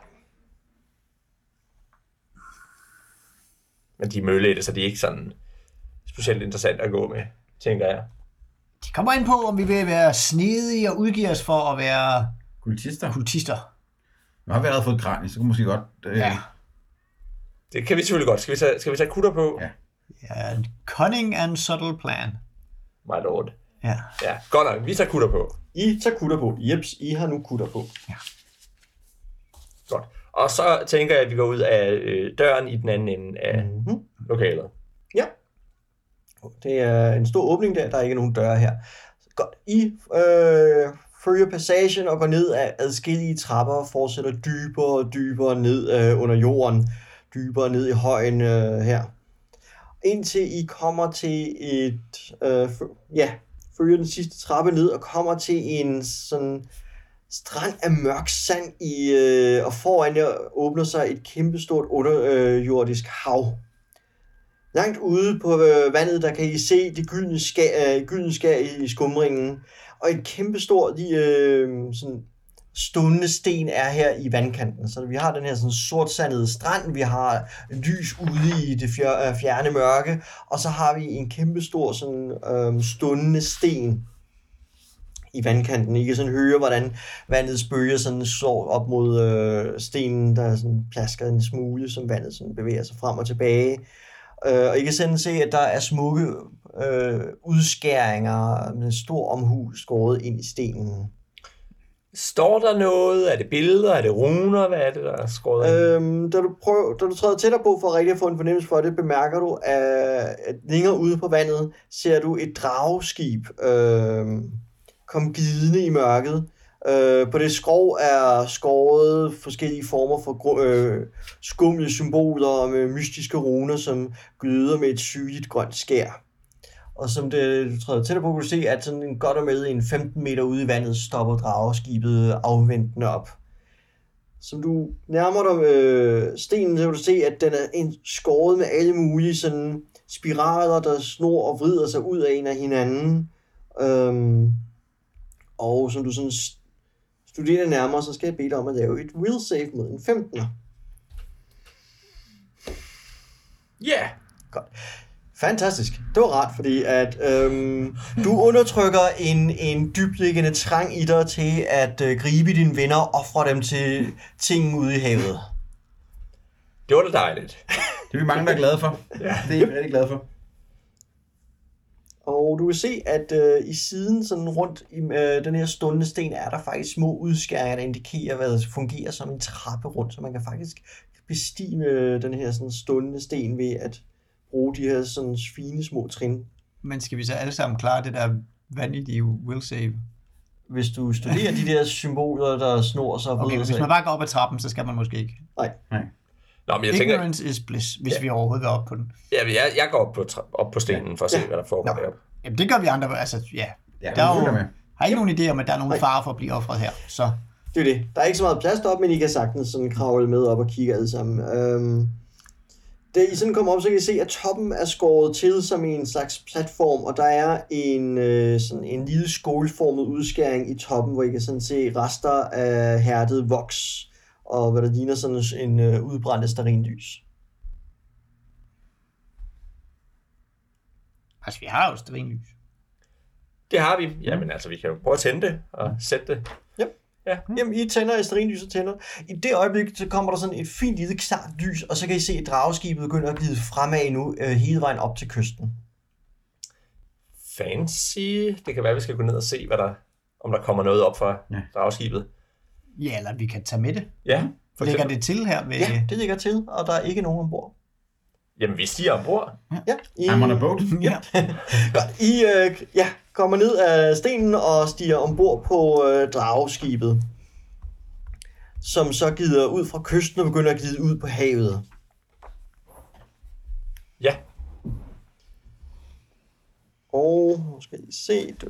Men de er møllette, så de er ikke sådan specielt interessant at gå med, tænker jeg. De kommer ind på, om vi vil være snedige og udgive os for at være Kultister. kultister. Nu har vi allerede fået et kranie, så kunne måske godt... Øh, Ja. Det kan vi selvfølgelig godt. Skal vi tage, skal vi tage kutter på? Ja. Ja, en cunning and subtle plan. My lord. Ja. Ja, godt nok. Vi tager kutter på. I tager kutter på. Jeps, I har nu kutter på. Godt. Og så tænker jeg, at vi går ud af øh, døren i den anden ende af Mm-hmm. lokalet. Ja. Det er en stor åbning der, der er ikke nogen døre her. Godt. I øh, følger passagen og går ned ad adskillige trapper og fortsætter dybere og dybere ned øh, under jorden. Dybere ned i højen øh, her. Indtil I kommer til et... Øh, ja, følger den sidste trappe ned og kommer til en sådan strand af mørk sand i, øh, og foran jer åbner sig et kæmpestort underjordisk hav. Langt ude på øh, vandet, der kan I se det gyldne skær, øh, gyldne skær i, i skumringen. Og et kæmpestort øh, sådan stående sten er her i vandkanten. Så vi har den her sådan sortsandede strand, vi har lys ude i det øh, fjerne mørke, og så har vi en kæmpestor sådan øh, stående sten i vandkanten. I kan sådan høre, hvordan vandets bølger sådan slår op mod øh, stenen, der sådan plasker en smule, som vandet sådan bevæger sig frem og tilbage. Øh, og I kan sådan se, at der er smukke øh, udskæringer med stor omhu skåret ind i stenen. Står der noget? Er det billeder? Er det runer? Hvad er det, der er skåret? Øh. Øhm, da, du prøver, da du træder tættere på for rigtig at få en fornemmelse for det, bemærker du, at, at længere ude på vandet ser du et drageskib øhm, kom glidende i mørket. Øh, på det skrov er skåret forskellige former for gr- øh, skumle symboler med mystiske runer, som gyder med et sygeligt grønt skær. Og som det, du træder tættere på, kan du se, at sådan en godt og med en 15 meter ude i vandet stopper drageskibet afventende op. Som du nærmer dig øh, stenen, så kan du se, at den er en skåret med alle mulige sådan spiraler, der snor og vrider sig ud af en af hinanden. Øhm, og som du sådan studerer nærmere, så skal jeg bede dig om at lave et will save mod en 15'er. Ja. Fantastisk. Det var rart, fordi at øhm, du undertrykker en, en dybliggende trang i dig til at øh, gribe dine venner og ofre dem til ting ude i havet. Det var da dejligt. Det er vi mange, der er glade for. Ja. Det er vi rigtig glade for. Og du kan se, at øh, i siden sådan rundt i øh, den her stående sten, er der faktisk små udskæringer, der indikerer, hvad der fungerer som en trappe rundt, så man kan faktisk bestige øh, den her sådan stående sten ved at bruge de her sådan fine små trin. Men skal vi så alle sammen klare det der vanvittige will save? Hvis du studerer de der symboler, der snor sig og Okay, hvis man bare går op ad trappen, så skal man måske ikke. Nå, men jeg tænker, Ignorance is bliss, hvis vi overhovedet vil op på den. ja, jeg, jeg går op på, op på stenen for at se, Ja. hvad der foregår deroppe. Jamen, det gør vi andre. Altså, ja. Ja, Der er jo, med. har ikke nogen idé om, at der er nogen fare for at blive offret her. Så Det er det. Der er ikke så meget plads deroppe, men I kan sagtens sådan kravle med op og kigge alle sammen. Øhm, da I sådan kommer op, så kan I se, at toppen er skåret til som en slags platform, og der er en, øh, sådan en lille skålformet udskæring i toppen, hvor I kan sådan se rester af hærdet voks, og hvad der ligner sådan en øh, udbrændt sterinlys. altså, vi har jo sterinlys. Det har vi. Jamen altså, vi kan jo prøve at tænde det og sætte det. Jamen, I tænder i sterinlys og tænder. I det øjeblik, så kommer der sådan et fint lille klart lys, og så kan I se, at drageskibet begynder at glide fremad nu, øh, hele vejen op til kysten. Fancy. Det kan være, vi skal gå ned og se, hvad der, om der kommer noget op fra Ja. dragskibet. Ja, eller vi kan tage med det. Ja, for Lægger eksempel. det til her ved... Ja, det ligger til, og der er ikke nogen ombord. Jamen, vi stiger ombord. Ja, I, I'm on a boat. ja. Godt. I, øh, ja, kommer ned af stenen og stiger ombord på øh, dragskibet, som så gider ud fra kysten og begynder at glide ud på havet. Ja. Og nu skal I se det.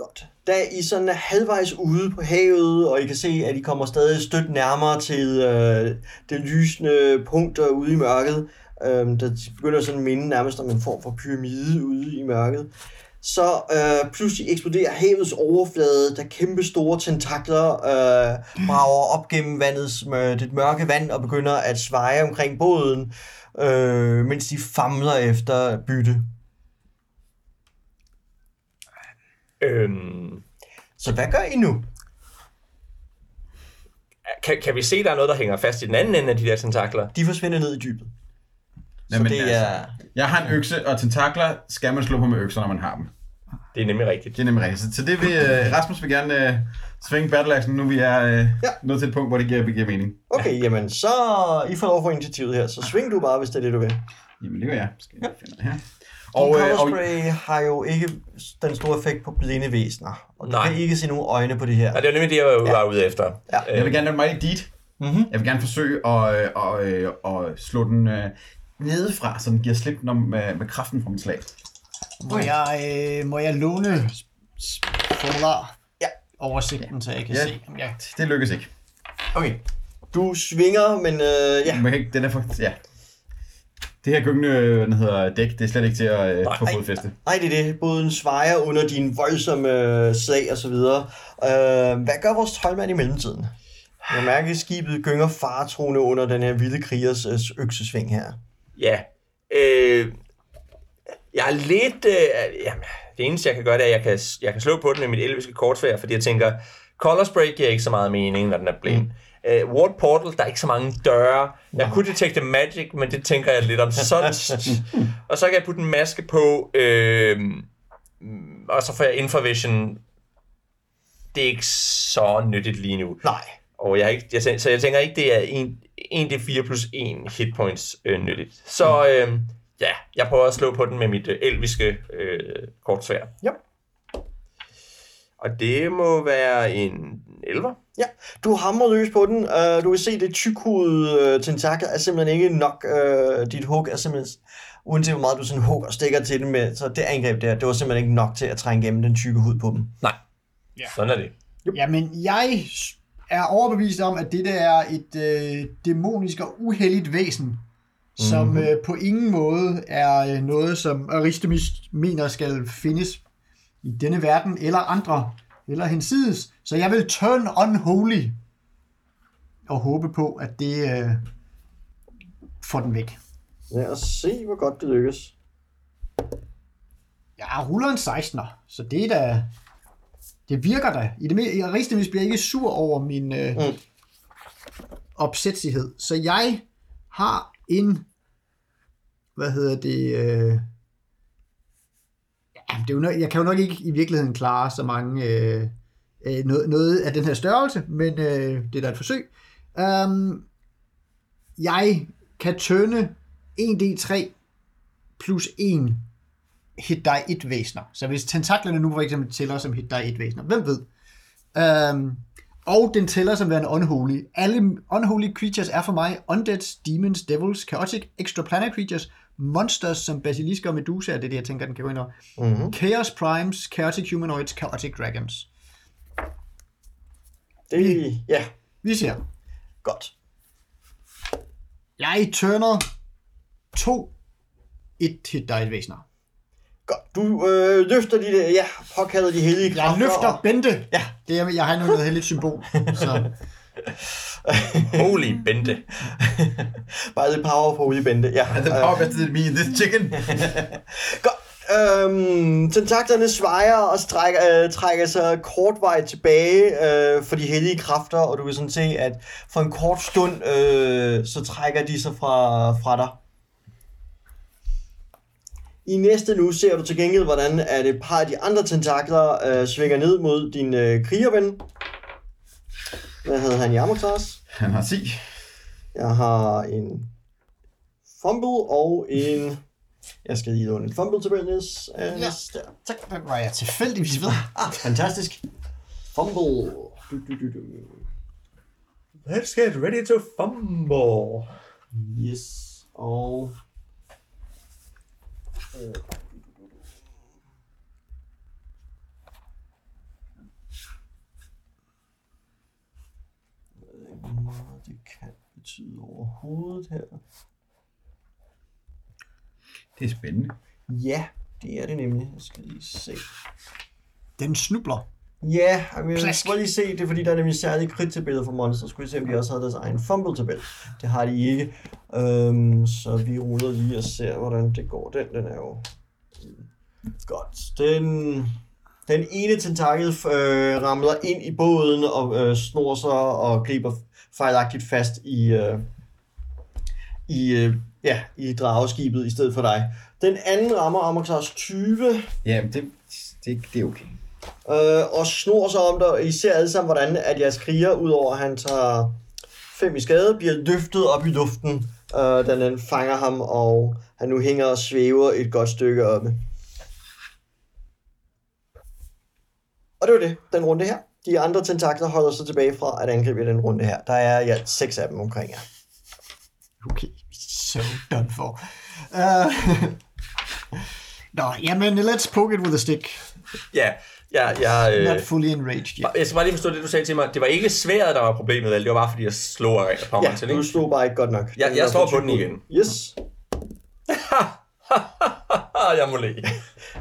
Godt. Da I sådan er halvvejs ude på havet, og I kan se, at I kommer stadig stødt nærmere til øh, det lysende punkt der ude i mørket, øh, der begynder sådan at minde nærmest om en form for pyramide ude i mørket, så øh, pludselig eksploderer havets overflade, der kæmpe store tentakler øh, brager op gennem vandets, øh, det mørke vand og begynder at sveje omkring båden, øh, mens de famler efter bytte. Øhm, Så hvad gør I nu? kan, kan vi se, der er noget, der hænger fast i den anden ende af de der tentakler? De forsvinder ned i dybet. Så Jamen, det altså, er... Jeg har en økse, og tentakler skal man slå på med økser, når man har dem. Det er nemlig rigtigt. Det er nemlig rigtigt. Så- det vil øh, Rasmus vil gerne øh, svinge battleaxen, nu vi er øh, Ja. nået til et punkt, hvor det giver, giver mening. Okay, jamen så I får lov for initiativet her, så sving du bare, hvis det er det, du vil. Jamen, det gør jeg. Skal jeg finde det her. Og, Og, øh, og, spray har jo ikke den store effekt på blinde væsener. Og du Nej. kan ikke se nogen øjne på det her. Og det er nemlig det, jeg var, var ude efter. Ja. Øh, jeg vil gerne lave mig deed. Mhm. Jeg vil gerne forsøge at, øh, og, øh, og slå den øh, nedefra, så den giver slip når, med, med kraften fra mit slag. Må jeg, øh, må jeg låne formular? Ja. Oversigten, så jeg kan Ja. se, om jeg... Det lykkes ikke. Okay. Du svinger, men øh, ja. Man kan ikke den er for, ja. Det her gyngende hvad den hedder, dæk, det er slet ikke til at øh, få fodfæste. Nej, det er det. Båden svejer under dine voldsomme øh, slag og så videre. Øh, hvad gør vores tøjmand i mellemtiden? Jeg mærker, at skibet gynger faretroende under den her vilde krigers øh, øksesving her. Ja. Øh, jeg er lidt... Øh, jamen, det eneste, jeg kan gøre, det er, at jeg kan, jeg kan slå på den med mit elviske kortsvær, fordi jeg tænker, Color Spray giver ikke så meget mening, når den er blind. Mm. Uh, Ward Portal, der er ikke så mange døre. Jeg kunne detecte magic, men det tænker jeg lidt om sådan. og så kan jeg putte en maske på, øh, og så får jeg Infravision. Det er ikke så nyttigt lige nu. Nej. Og jeg har ikke, jeg, så jeg tænker ikke, det er 1, 1 d4 plus 1 hit points øh, nyttigt. Så øh, ja, jeg prøver at slå på den med mit øh, elviske øh, kortsvær. Ja. Og det må være en 11. Ja, du hamrer løs på den. Uh, du kan se, det tykhovedede uh, tentakel er simpelthen ikke nok. Uh, dit hug er simpelthen, uanset hvor meget du sådan hugger og stikker til den med, så det angreb der, det var simpelthen ikke nok til at trænge igennem den tykke hud på dem. Nej, ja. sådan er det. Jamen, jeg er overbevist om, at det der er et øh, dæmonisk og uheldigt væsen, som Mhm. øh, på ingen måde er øh, noget, som Aristoteles mener skal findes i denne verden, eller andre, eller hensides. Så jeg vil turn unholy og håbe på, at det øh, får den væk. Lad os se, hvor godt det lykkes. Jeg ruller en 16'er, så det er da... Det virker da. I det Aristoteles bliver ikke sur over min øh, Mm. opsætsighed. Så jeg har en... Hvad hedder det? Øh, Jamen, det er jo nok, jeg kan jo nok ikke i virkeligheden klare så mange... Øh, øh, noget, noget af den her størrelse, men øh, det er da et forsøg. Um, jeg kan tønde 1d3 plus 1 hit dig et væsner. Så hvis tentaklerne nu for eksempel tæller som hit dig et væsner, hvem ved? Um, og den tæller som værende unholy. Alle unholy creatures er for mig undead, demons, devils, chaotic, extraplanar creatures, monsters som basilisker og medusa, det er det, jeg tænker, den kan gå ind over. Mm-hmm. Chaos primes, chaotic humanoids, chaotic dragons. Det, ja, Vi ser. godt. Jeg turner to et die 1 væsener. Godt. Du øh, løfter de der, ja, påkalder de hellige Jeg kræfter. løfter og- Bente. Ja. Det er, jeg har nu noget heldigt symbol. Så Holy Bente. By the power of Holy Bente. Ja. The power vested me this chicken. Godt. Øhm, tentaklerne svejer og strækker, øh, trækker sig kort vej tilbage øh, for de hellige kræfter, og du kan sådan se, at for en kort stund, øh, så trækker de sig fra, fra dig. I næste nu ser du til gengæld, hvordan at et par af de andre tentakler øh, svinger ned mod din øh, krigerven. Hvad havde han i armor class? Han har 10. Jeg har en fumble og en... Jeg skal lige låne en fumble til Dennis. Ja. Ja. Der. Tak. Den var jeg tilfældigvis ved. Ah, fantastisk. Fumble. Du, du, du, du. Let's get ready to fumble. Yes. Og... Øh. Jeg ved ikke, hvor meget det kan betyde overhovedet her. Det er spændende. Ja, det er det nemlig. Jeg skal lige se. Den snubler. Ja, jeg vil lige se det, er fordi der er nemlig særlige krit-tabeller for Monster. Skulle vi se, om de også havde deres egen fumble-tabel. Det har de ikke. Øhm, så vi ruller lige og ser, hvordan det går. Den, den er jo... Godt. Den, den ene tentakel øh, ramler ind i båden og øh, snor sig og griber fejlagtigt fast i, øh, i, øh, ja, i drageskibet i stedet for dig. Den anden rammer Armor 20, Ja, det, det, det er okay. øh, og snor sig om dig. I ser alle sammen, hvordan at jeres kriger, udover at han tager fem i skade, bliver løftet op i luften, øh, da den fanger ham, og han nu hænger og svæver et godt stykke oppe. Og det var det, den runde her. De andre tentakler holder sig tilbage fra at angribe i den runde her. Der er i alt seks af dem omkring jer. Okay, so done for. Uh, Nå, jamen, let's poke it with a stick. Ja, ja, jeg, øh, Not fully enraged yet. jeg skal bare lige forstå det, du sagde til mig. Det var ikke sværet, der var problemet, vel? Det var bare, fordi jeg slog på Ja, mig til, du ikke? slog bare ikke godt nok. Jeg, jeg slår på den igen. Yes. jeg må le.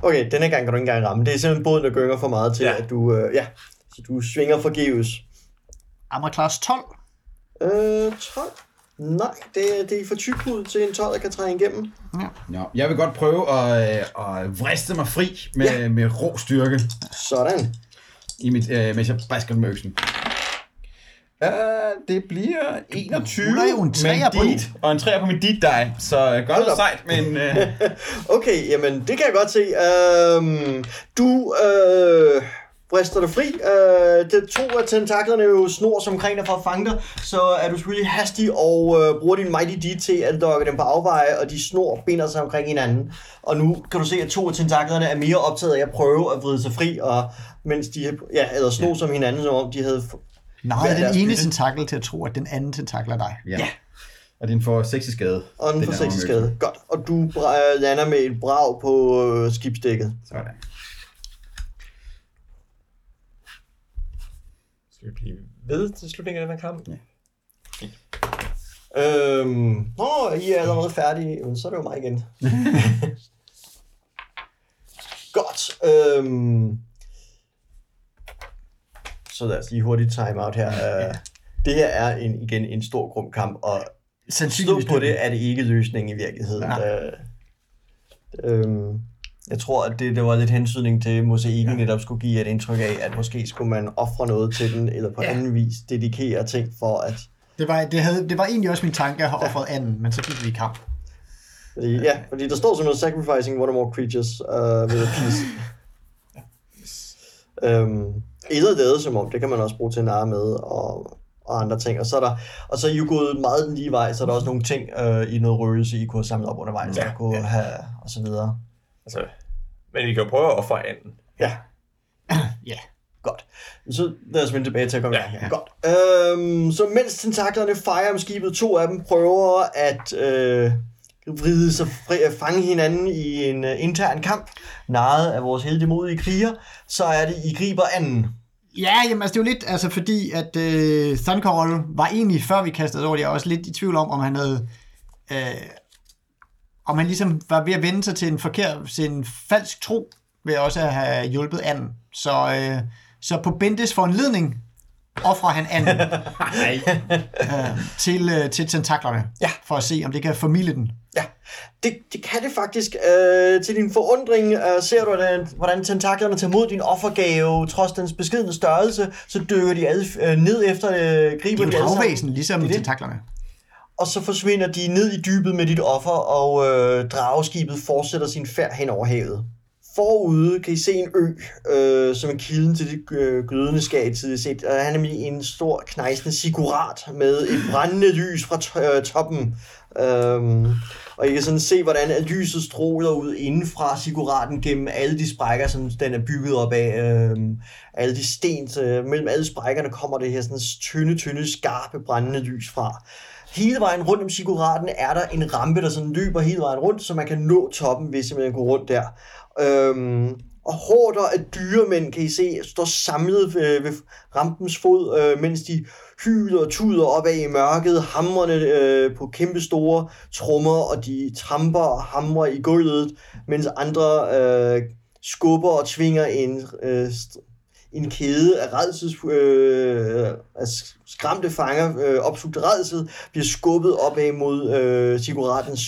Okay, denne gang kan du ikke engang ramme. Det er simpelthen båden, der gynger for meget til, Ja. ja. at du... Øh, ja, så du svinger forgæves. Armor class 12. Øh, 12? Nej, det, er- det er for tyk hud til en 12, der kan trænge igennem. Nå, jeg vil godt prøve at, øh, at vriste mig fri med, ja. med rå styrke, Sådan. i mit, øh, mens jeg basker med øksen. Uh, det bliver 21 Hun er jo en med treer på dit, og en træer på min dit die, så godt og sejt, men uh, Okay, jamen det kan jeg godt se. Øhm, du øh, brister dig fri. Øh, det to af tentaklerne jo snor som omkring dig for at fange dig, så er du selvfølgelig hastig og øh, bruger din Mighty D til at lokke dem på afveje, og de snor binder sig omkring hinanden. Og nu kan du se, at to af tentaklerne er mere optaget af at prøve at vride sig fri, og mens de ja, eller snor som hinanden, som om de havde... Nej, er den ene tentakel til at tro, at den anden tentakel er dig. ja. ja. Og den får 6 i skade. Og den Den får er 6 under skade. Godt. Og du lander med et brag på øh, skibsdækket. Sådan. Skal vi blive ved til slutningen af den her kamp? Ja. Øhm, nå, I er allerede færdige, men så er det jo mig igen. Godt. Øhm, så lad os lige hurtigt time out her. Øh, det her er en, igen en stor grum kamp, og Sandsynligvis på det er det ikke løsningen i virkeligheden. Ja. Øh, øhm, jeg tror, at det, det var lidt hensynning til, at mosaikken netop skulle give et indtryk af, at måske skulle man ofre noget til den, eller på Ja. anden vis dedikere ting for at Det var, det, havde, det var egentlig også min tanke at have offret anden, men så gik vi i kamp. Fordi, ja, fordi der står sådan noget sacrificing one or more creatures uh, with a piece. øhm, eller lavet som om, det kan man også bruge til narre med, og, og andre ting. Og så er der, og så er I jo gået meget den lige vej, så er der også nogle ting uh, i noget røgelse, I kunne have samlet op undervejs, ja, Ja, og kunne ja. have, og så videre. Altså, men vi kan jo prøve at ofre anden. Ja, Ja. godt. Så lad os vende tilbage til at komme Ja, ja, ja. Godt. Øhm, så mens tentaklerne fejrer om skibet, to af dem prøver at øh, vride sig fri, at fange hinanden i en øh, intern kamp, narret af vores heldemodige kriger, så er det, I griber anden. Ja, jamen altså det er jo lidt, altså fordi at øh, Thundercall var egentlig, før vi kastede over det, jeg var også lidt i tvivl om, om han havde, øh, om han ligesom var ved at vende sig til en forkert, til en falsk tro, ved også at have hjulpet anden. Så, øh, så på Bentes foranledning offrer han anden øh, til, øh, til tentaklerne, Ja. for at se, om det kan formidle den. Ja, det, det kan det faktisk. Øh, til din forundring øh, ser du, hvordan, hvordan tentaklerne tager mod din offergave, trods dens beskedne størrelse, så dykker de alle øh, ned efter øh, Det griber er de jo alle et sammen. havvæsen, ligesom Det er det. tentaklerne og så forsvinder de ned i dybet med dit offer, og øh, drageskibet fortsætter sin færd hen over havet Forude kan I se en ø, øh, som er kilden til det øh, glødende skab tidligere set. Og han er nemlig en stor knejsende sigurat med et brændende lys fra t- øh, toppen. Øhm, og I kan sådan se, hvordan at lyset stråler ud indenfra siguraten gennem alle de sprækker, som den er bygget op af. Øhm, alle de sten, øh, mellem alle sprækkerne kommer det her sådan tynde, tynde, skarpe, brændende lys fra. Hele vejen rundt om siguraten er der en rampe, der sådan løber hele vejen rundt, så man kan nå toppen, hvis man går rundt der. Øhm, og hårder af dyremænd, kan I se, står samlet ved, ved rampens fod, øh, mens de hyler og tuder opad i mørket, hamrende øh, på kæmpe store trommer, og de tramper og hamrer i gulvet, mens andre øh, skubber og tvinger en, øh, en kæde af redsels, øh, af skræmte fanger, øh, opslugt af redsel, bliver skubbet opad mod øh, siguratens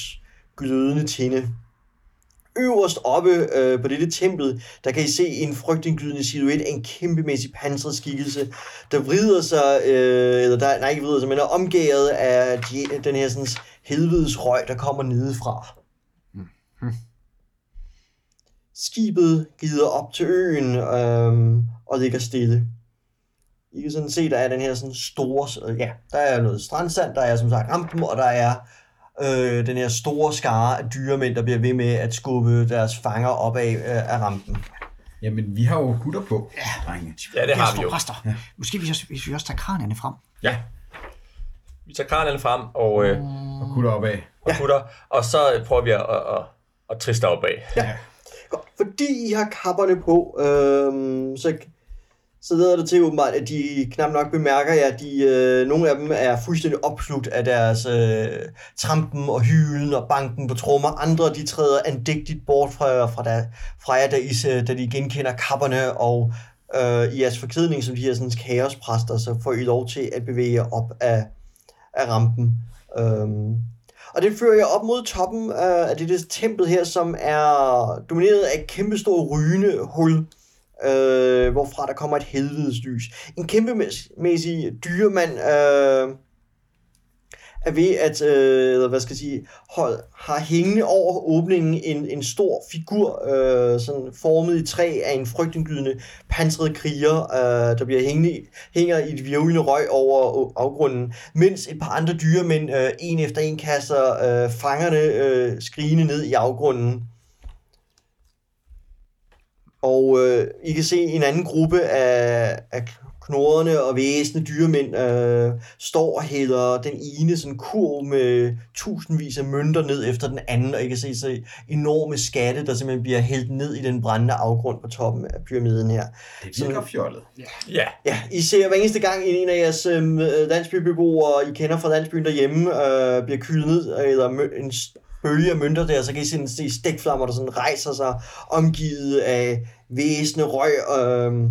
glødende tinde. Øverst oppe øh, på dette tempel, der kan I se en frygtindgydende silhuet af en kæmpemæssig pansret skikkelse, der vrider sig, øh, eller der, nej ikke vrider sig, men er omgået af de, den her sådan, helvedes røg, der kommer nedefra. Skibet glider op til øen øh, og ligger stille. I kan sådan se, der er den her sådan store, øh, ja, der er noget strandsand, der er som sagt rampen, og der er øh, den her store skare af dyremænd, der bliver ved med at skubbe deres fanger op af, øh, af rampen. Jamen, vi har jo hutter på, ja. drenge. Ja, det har vi jo. Præster. Ja. Måske hvis, også, hvis vi også tager kranierne frem. Ja. Vi tager kranerne frem og, øh, Og kutter opad. og putter, og så prøver vi at, at, at, at triste opad. Godt. Fordi I har kapperne på, øh, så, så leder det til åbenbart, at de knap nok bemærker jer. De, øh, nogle af dem er fuldstændig opslugt af deres øh, trampen og hylen og banken på trommer. Andre de træder andægtigt bort fra, fra, der, fra jer, da, I, da de genkender kapperne og øh, i jeres forklædning som de her sådan, kaospræster, så får I lov til at bevæge jer op af, af rampen. Øhm, og det fører jeg op mod toppen af, det, det tempel her, som er domineret af et kæmpestort rygende hul, øh, hvorfra der kommer et helvedes lys. En kæmpemæssig dyremand øh, er ved at, øh, eller hvad skal jeg sige, hold, har hængende over åbningen en, en stor figur, øh, sådan formet i træ af en frygtindgydende pansret kriger, øh, der bliver hængende, hænger i et virvende røg over afgrunden, mens et par andre dyremænd, øh, en efter en, kaster øh, fangerne øh, skrigende ned i afgrunden. Og øh, I kan se en anden gruppe af, af knurrende og væsende dyremænd øh, står og hælder den ene sådan kurv med tusindvis af mønter ned efter den anden, og I kan se så enorme skatte, der simpelthen bliver hældt ned i den brændende afgrund på toppen af pyramiden her. Det virker fjollet. Ja, Ja, I ser hver eneste gang en af jeres øh, landsbybeboere, I kender fra landsbyen derhjemme, øh, bliver kylet ned, eller mø- en bølge af mønter der, så kan I sådan se stikflammer, der sådan rejser sig, omgivet af væsende røg, øh,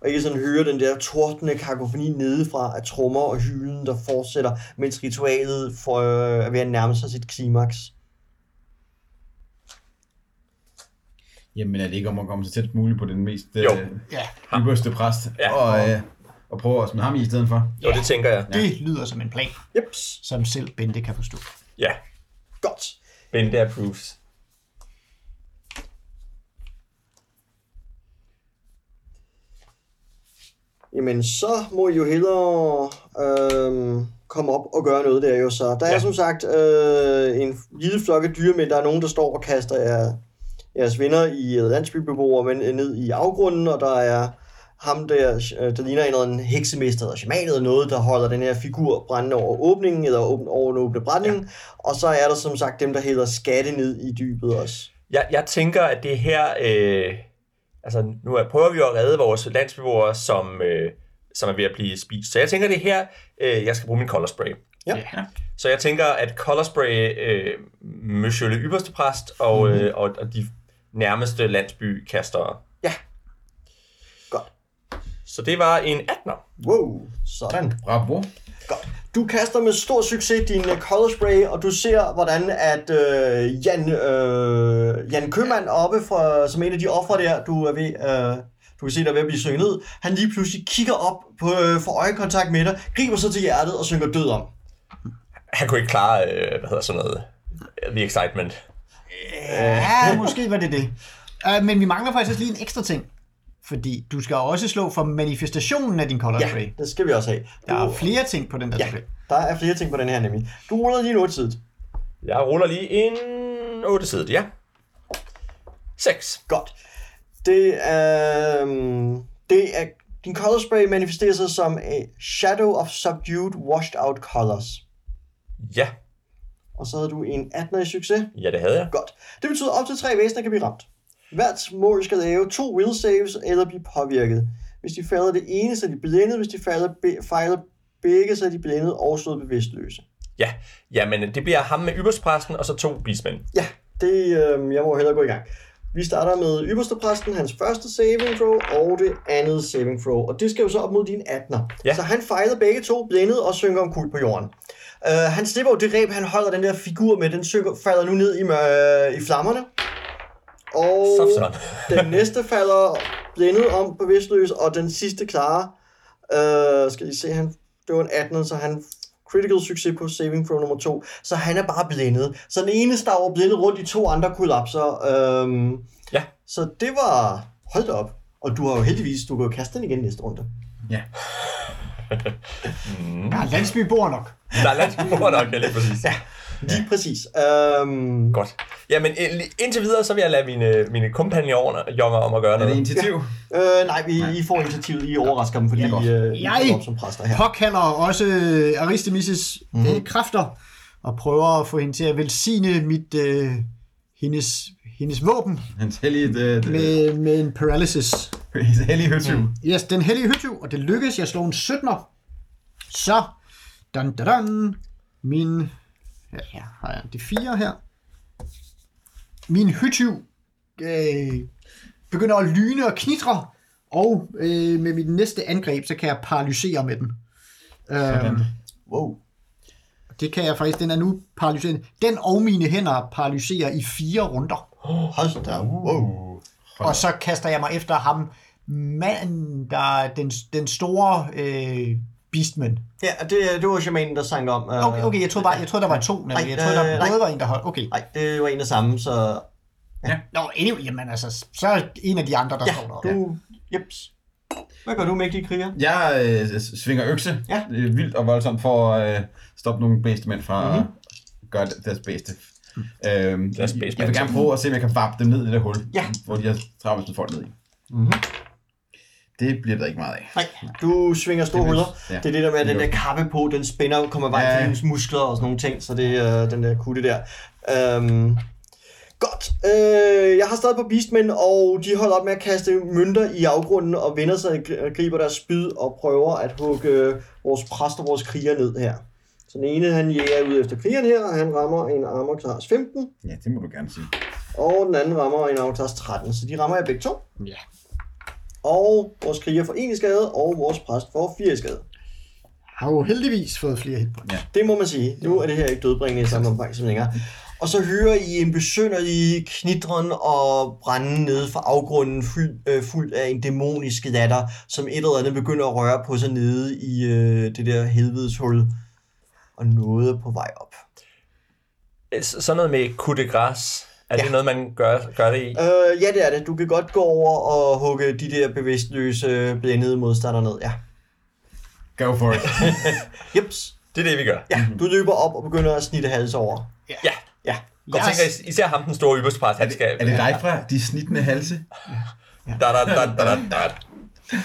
og I kan sådan høre den der tordende kakofoni nedefra af trommer og hylen, der fortsætter, mens ritualet for, øh, er ved at nærme sig sit klimaks. Jamen, er det ikke om at komme så tæt som muligt på den mest Jo. øh, Ja, ypperste præst? Ja. Og, øh, og prøve at smide ham i i stedet for? jo, det tænker jeg. det lyder som en plan, Jeps, som selv Bente kan forstå. Ja, godt. Bente approves. Jamen, så må I jo hellere øhm, komme op og gøre noget der jo så. Der er Ja. som sagt øh, en lille flok af dyremænd. Der er nogen, der står og kaster jer, jeres venner i øh, landsbybeboere men, øh, ned i afgrunden, og der er ham der, øh, der ligner en eller anden heksemester eller shaman eller noget, der holder den her figur brændende over åbningen, eller åben, over den åbne brænding. Ja. Og så er der som sagt dem, der hælder skatte ned i dybet også. Jeg, jeg tænker, at det her... Øh, altså, nu er, prøver vi jo at redde vores landsbeboere, som, øh, som er ved at blive spist. Så jeg tænker, det er her, øh, jeg skal bruge min color spray. Ja. Ja. Så jeg tænker, at color spray øh, Monsieur le ypperste præst og, mm-hmm. øh, og, og de nærmeste landsbykastere. Så det var en 18'er. Wow, sådan. Bravo. Godt. Du kaster med stor succes din uh, color spray, og du ser, hvordan at øh, Jan, øh, Jan Købmann oppe, fra, som en af de ofre der, du er ved, øh, du kan se, der er ved at blive synget ned, han lige pludselig kigger op på, øh, for øjekontakt med dig, griber sig til hjertet og synker død om. Han kunne ikke klare, øh, hvad hedder sådan noget, the excitement. Ja, måske var det det. Uh, men vi mangler faktisk lige en ekstra ting. Fordi du skal også slå for manifestationen af din color Ja, spray. det skal vi også have. Der Du, er flere ting på den der ja, tabel. der er flere ting på den her nemlig. Du ruller lige en 8 side. Jeg ruller lige en 8 side, ja. 6. Godt. Det er, øhm, det er, din color spray manifesterer sig som a shadow of subdued washed out colors. Ja. Og så havde du en 18 i succes. Ja, det havde jeg. Godt. Det betyder, at op til tre væsener kan blive ramt. Hvert mål skal lave to will saves eller blive påvirket. Hvis de falder det ene, så er de blændet. Hvis de falder be- fejler begge, så er de blændet og slået bevidstløse. Ja, jamen det bliver ham med yberspræsten og så to bismænd. Ja, det, øh, jeg må hellere gå i gang. Vi starter med ypperste præsten, hans første saving throw, og det andet saving throw. Og det skal jo så op mod din 18'er. Ja. Så han fejlede begge to, blændet og synker om kul på jorden. Uh, han slipper jo det reb, han holder den der figur med, den synker, falder nu ned i, mør- i flammerne. Og den næste falder blændet om bevidstløs, og den sidste klarer, uh, skal I se, han, det var en 18, så han critical succes på saving throw nummer 2, så han er bare blændet. Så den ene der var blændet rundt i to andre kollapser. Øhm, Ja. Så det var, hold da op. Og du har jo heldigvis, du kan jo kaste den igen næste runde. Ja. Der er landsbyboer nok. Der er landsbyer nok, ja, lige præcis. Ja. Lige præcis. Øhm, Godt. Jamen øh, indtil videre, så vil jeg lade mine, mine kompagnoner om at gøre Er det noget. initiativ? øh, nej, vi, I får initiativet, I overrasker dem, fordi Ja, øh, I Jeg- op som præster her. Påkalder også Aristemis' mm-hmm. øh, kræfter og prøver at få hende til at velsigne mit, øh, hendes, hendes våben Hans hellige, øh, øh, med, med en paralysis. hans hellige høtyv. Yes, den hellige høtyv, og det lykkes. Jeg slår en 17'er. Så, dun, dun, dun, min, ja, her har jeg de fire her. Min høtyv øh, begynder at lyne og knitre, og øh, med mit næste angreb, så kan jeg paralysere med den. Øh, Wow. det kan jeg faktisk, den er nu paralyseret. Den og mine hænder paralyserer i fire runder. Hold da. Wow. Og så kaster jeg mig efter ham, manden, der er den, den store øh, beastman. Ja, det, det var shamanen, der sang om. øh, Okay, okay, jeg troede bare, jeg troede, der var to, nemlig. Nej, Jeg troede, der øh, både nej. var en, der holdt. Okay. Nej, det var en af samme, så Nå, anyway, jamen altså, så er en af de andre, der ja, står der. du, jeps. Hvad gør du, mægtige kriger? Jeg øh, svinger økse Ja. øh, vildt og voldsomt for at øh, stoppe nogle bedste fra Mhm. at gøre deres bedste. Øhm, Deres jeg, bedste jeg vil gerne prøve at se, om jeg kan vappe dem ned i det der hul, Ja. hvor de har travlt folk ned i. Mhm. Det bliver der ikke meget af. Nej, du svinger store huller. ja. Det er det der med, at den der kappe på, den spænder, kommer vej Ja. til hendes muskler og sådan nogle ting, så det er den der kutte der. Øhm, godt. Øh, jeg har stadig på Beastmen, og de holder op med at kaste mønter i afgrunden og vender sig og griber deres spyd og prøver at hugge vores præst og vores kriger ned her. Så den ene, han jæger ud efter krigeren her, og han rammer en armor class 15, Ja, det må du gerne sige. og den anden rammer en armor class 13, så de rammer jeg begge to. Ja. Og vores kriger får 1 i skade, og vores præst får 4 i skade. Har jo heldigvis fået flere hitpoints. Ja. Det må man sige. Nu er det her ikke dødbringende i samme omfang som længere. Og så hører I en besynderlig knitren og brænde nede fra afgrunden, fuld, øh, fuld af en dæmonisk latter, som et eller andet begynder at røre på sig nede i øh, det der helvedeshul. Og noget er på vej op. Sådan noget med coup de gras. Er Ja. det noget, man gør, gør det i? Øh, ja, det er det. Du kan godt gå over og hugge de der bevidstløse, blændede modstandere ned. Ja. Go for it. Jeps. Det er det, vi gør. Ja, du løber op og begynder at snitte hals over. Ja. Ja. Jeg Yes. tænker is- især ham, den store yberspræst, han skal... er det dig fra de snittende halse? Da, da, da, da, da, da.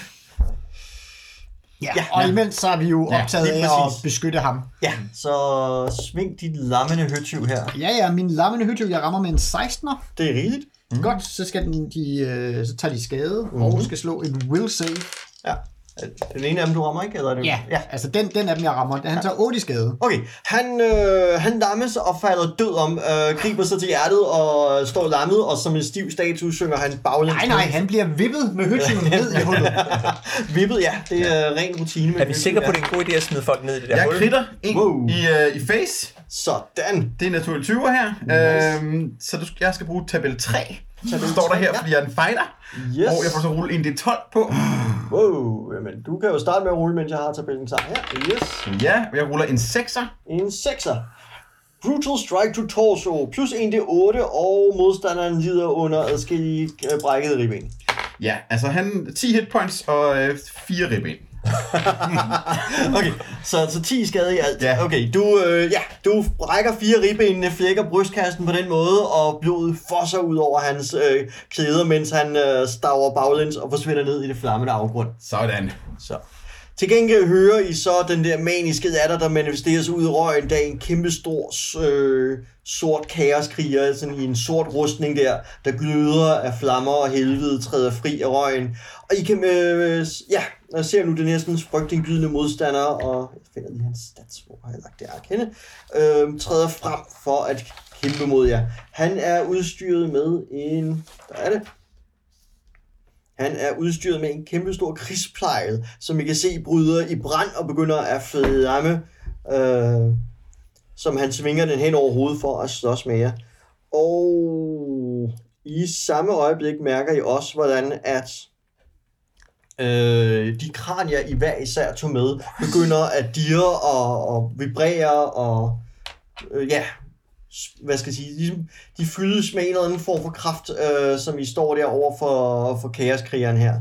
Ja, og imens så er vi jo Ja, optaget lige af at beskytte ham. Ja, så sving dit lammende høtyv her. Ja, ja, min lammende hyttev, jeg rammer med en 16'er. Det er rigeligt. Mm. Godt, så, skal den, de, øh, så tager de skade, mm. og skal slå en will save. Ja. Den ene af dem, du rammer, ikke? Eller er det... Ja, ja. altså den, den af dem, jeg rammer, han tager 8 i skade. Okay, han, øh, han lammes og falder død om, øh, griber sig til hjertet og står lammet, og som en stiv statue synger han baglæns. Nej, nej, han bliver vippet med hytteven ned i hullet. Vippet, ja, det er ren rutine. med Er vi sikre på, ja. at det er en god idé at smide folk ned i det der Jeg hul? kritter en Wow. i, øh, i face. Sådan. Det er naturligt 20 her. Nice. Øhm, så du, jeg skal bruge tabel 3. Tabel står der 3, her, fordi jeg er en fighter. Yes. Og jeg får så rulle en D12 på. Wow, jamen, du kan jo starte med at rulle, mens jeg har tabellen klar her. Yes. Ja, og jeg ruller en 6'er. En sekser. Brutal Strike to Torso, plus 1d8, og modstanderen lider under adskillige øh, brækkede ribben. Ja, altså han 10 hit points og øh, 4 ribben. Okay, så, så 10 skade i alt. Ja. Okay, du, øh, ja, du brækker fire ribbenene, flækker brystkassen på den måde, og blodet fosser ud over hans øh, klæder, mens han øh, staver baglæns og forsvinder ned i det flammende afgrund. Sådan. Så. Til gengæld hører I så den der maniske latter, der manifesterer sig ud i røgen, da en kæmpe stor øh, sort kaoskriger, sådan i en sort rustning der, der gløder af flammer og helvede, træder fri af røgen. Og I kan, øh, ja, jeg ser nu den her sådan frygtindgydende modstander, og jeg finder lige hans stats, hvor har jeg lagt det ark henne, øh, træder frem for at kæmpe mod jer. Han er udstyret med en, der er det, han er udstyret med en kæmpe stor krigsplejl, som I kan se bryder i brand og begynder at flamme, øh, som han svinger den hen over hovedet for at slås med jer. Og i samme øjeblik mærker I også, hvordan at øh, de kranier, I hver især tog med, begynder at dirre og, og vibrere og øh, ja, hvad skal jeg sige, ligesom, de fyldes med en eller anden form for kraft, øh, som I står der over for, for kaoskrigeren her.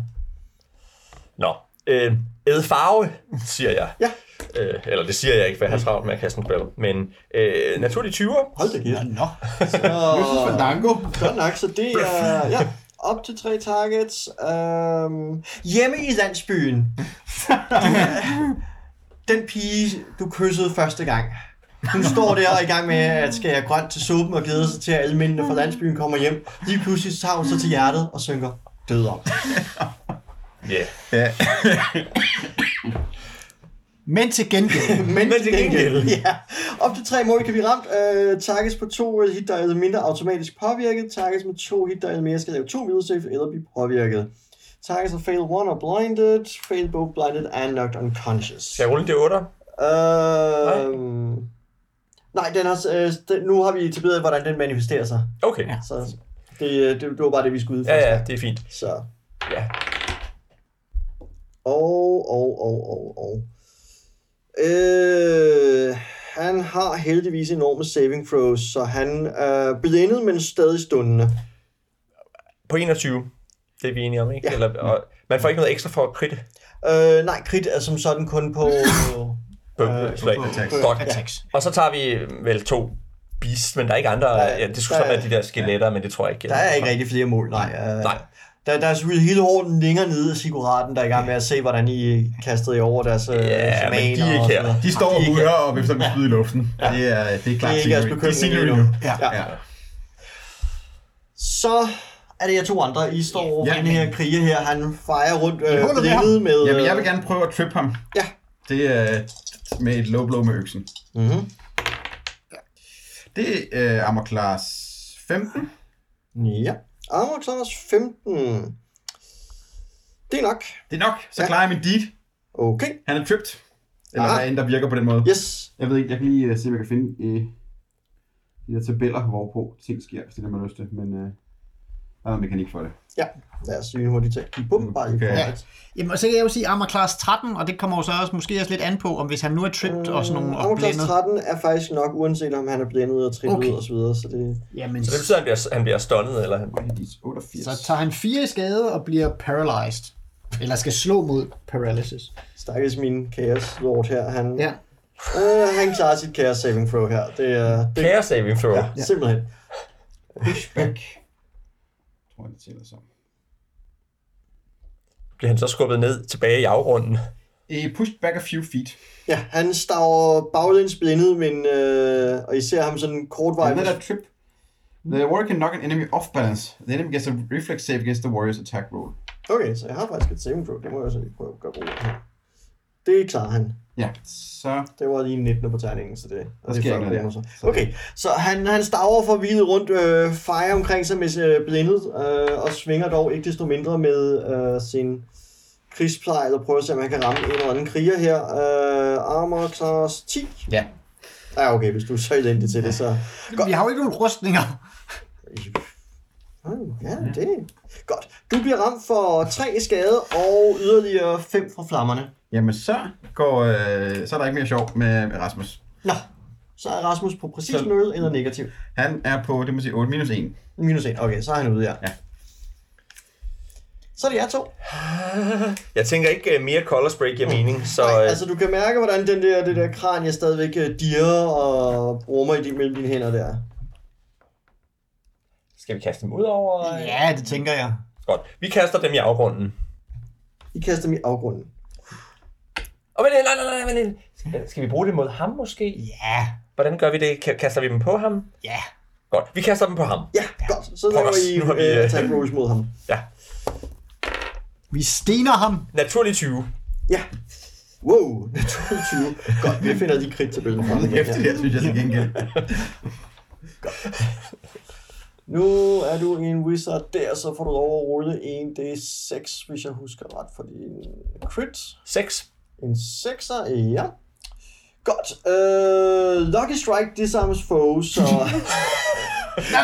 Nå, øh, Ed farve, siger jeg. Ja. Øh, eller det siger jeg ikke, for jeg har travlt med at kaste en spil. Men øh, naturlig 20'er. Hold da kæft. Nå, Og, Fandango. godt nok, så det er ja, op til tre targets. Um, hjemme i landsbyen. Den pige, du kyssede første gang. Hun står der og er i gang med at skære grønt til suppen og glæder sig til, at alle mændene fra landsbyen kommer hjem. Lige pludselig så tager hun sig til hjertet og synker død om. Ja. Ja. men til gengæld. Men, til gengæld. Ja. Op til tre mål kan vi ramt. Uh, targets på to hit, der er mindre automatisk påvirket. Targets med to hit, der er mere skal lave to videre save eller blive påvirket. Targets are fail one or blinded. Fail both blinded and knocked unconscious. Skal jeg rulle det 8'er? Uh, nej, den har, øh, den, nu har vi etableret, hvordan den manifesterer sig. Okay. Ja. Så det, øh, det, det var bare det, vi skulle ud. Ja, ja, det er fint. Så. Ja. Og, og, og, og, og. Øh, han har heldigvis enorme saving throws, så han er blindet, men stadig stundende. På 21. Det er vi enige om, ikke? Ja. Eller, og, man får ikke noget ekstra for at kritte. Øh, nej, crit er som sådan kun på... Øh, attacks. Godt. Attacks. Og så tager vi vel to beast, men der er ikke andre. Der- ja, det skulle så være de der skeletter, men det tror jeg ikke. Der er ikke rigtig flere mål, nej. Øh, Nej. Der, der er selvfølgelig hele orden længere nede af siguraten, der er i gang med at se, hvordan I kastede jer over deres øh, Ja, men de er ikke her. De står og hujer og vifter med spyd i luften. Ja. Det er, det er klart Det er ikke jeres bekymring er endnu. nu. Ja. Ja. Så er det jer to andre. I står over Ja. den her kriger her. Han fejrer rundt øh, hullet med. Jamen, jeg vil gerne prøve at trippe ham. Ja. Det er med et low blow med øksen. Mm-hmm. Det er uh, armor class 15. Ja. Armor class 15. Det er nok. Det er nok. Så Ja. klarer jeg min deed. Okay. Han er tripped. Eller Ah. hvad end der virker på den måde. Yes. Jeg ved ikke, jeg kan lige uh, se, om jeg kan finde uh, de der tabeller, hvorpå ting sker, hvis det er, man lyst til. Men uh, der er mekanik for det. Ja. Lad os lige hurtigt tage. Kig på dem bare. Okay. Okay. Jamen, og så kan jeg jo sige armor class 13, og det kommer jo så også måske også lidt an på, om hvis han nu er tripped og sådan nogle og Armor class blændet. 13 er faktisk nok, uanset om han er blændet og trippet Okay. og så videre. Så det... Jamen, Så det betyder, at han bliver, han bliver stunnet, eller han... Det er 88. så tager han fire i skade og bliver paralyzed. Eller skal slå mod paralysis. Stakkels min Chaos Lord her. Han, Ja. øh, han klarer sit Chaos Saving Throw her. Det er... Det, Chaos saving throw. ja, Ja. simpelthen. Pushback. Tror jeg, det tæller som. Bliver han så skubbet ned tilbage i afgrunden. A pushed back a few feet. Ja, han stager baglæns blindet, men, øh, og I ser ham sådan kort vej. And then a trip. The warrior can knock an enemy off balance. The enemy gets a reflex save against the warrior's attack roll. Okay, så jeg har faktisk et saving throw. Det må jeg så lige prøve at gøre brug af. Det klarer han. Ja, så Det var lige 19 på terningen, så det, og det sker er ikke 40 noget. Okay, så han, han stager for hvile rundt, øh, fejrer omkring sig med øh, blindet, øh, og svinger dog ikke desto mindre med øh, sin krigspleje, og prøver at se, om han kan ramme en eller anden kriger her. Øh, armor class 10. Ja. Ja, okay, hvis du er så elendig til det, så... Vi har jo ikke nogen rustninger. Ja, det er godt. Du bliver ramt for 3 i skade, og yderligere 5 fra flammerne. Jamen så går, øh, så er der ikke mere sjov med, med Rasmus. Nå, Så er Rasmus på præcis Så- 0 eller negativ. Han er på, det må sige, 8 minus 1. Minus 1. Okay, så er han ude, ja. Ja. Så er det jer to. Jeg tænker ikke uh, mere color spray giver mening, så... Nej, øh, altså du kan mærke, hvordan den der, det der kranje stadigvæk øh, dirrer og brummer i din, mellem dine hænder der. Skal vi kaste dem ud over? Ja, det tænker jeg. Godt. Vi kaster dem i afgrunden. I kaster dem i afgrunden. Og men, nej, nej, nej, nej, nej. Skal, vi bruge det mod ham måske? Ja, Hvordan gør vi det? Ka- Kaster vi dem på ham? ja. Godt, vi kaster dem på ham. Ja, godt. Så laver I nu har vi, øh, øh, attack rolls mod ham. Ja. Vi stener ham. Naturlig 20. Ja. Wow, 22. Godt, vi finder de krit-tabellen frem. her. det her, synes jeg til gengæld. Nu er du en wizard der, så får du lov at rulle en D6, hvis jeg husker ret, for din crit. 6. En 6'er, ja. Godt. Øh, Lucky Strike disarms foe, så...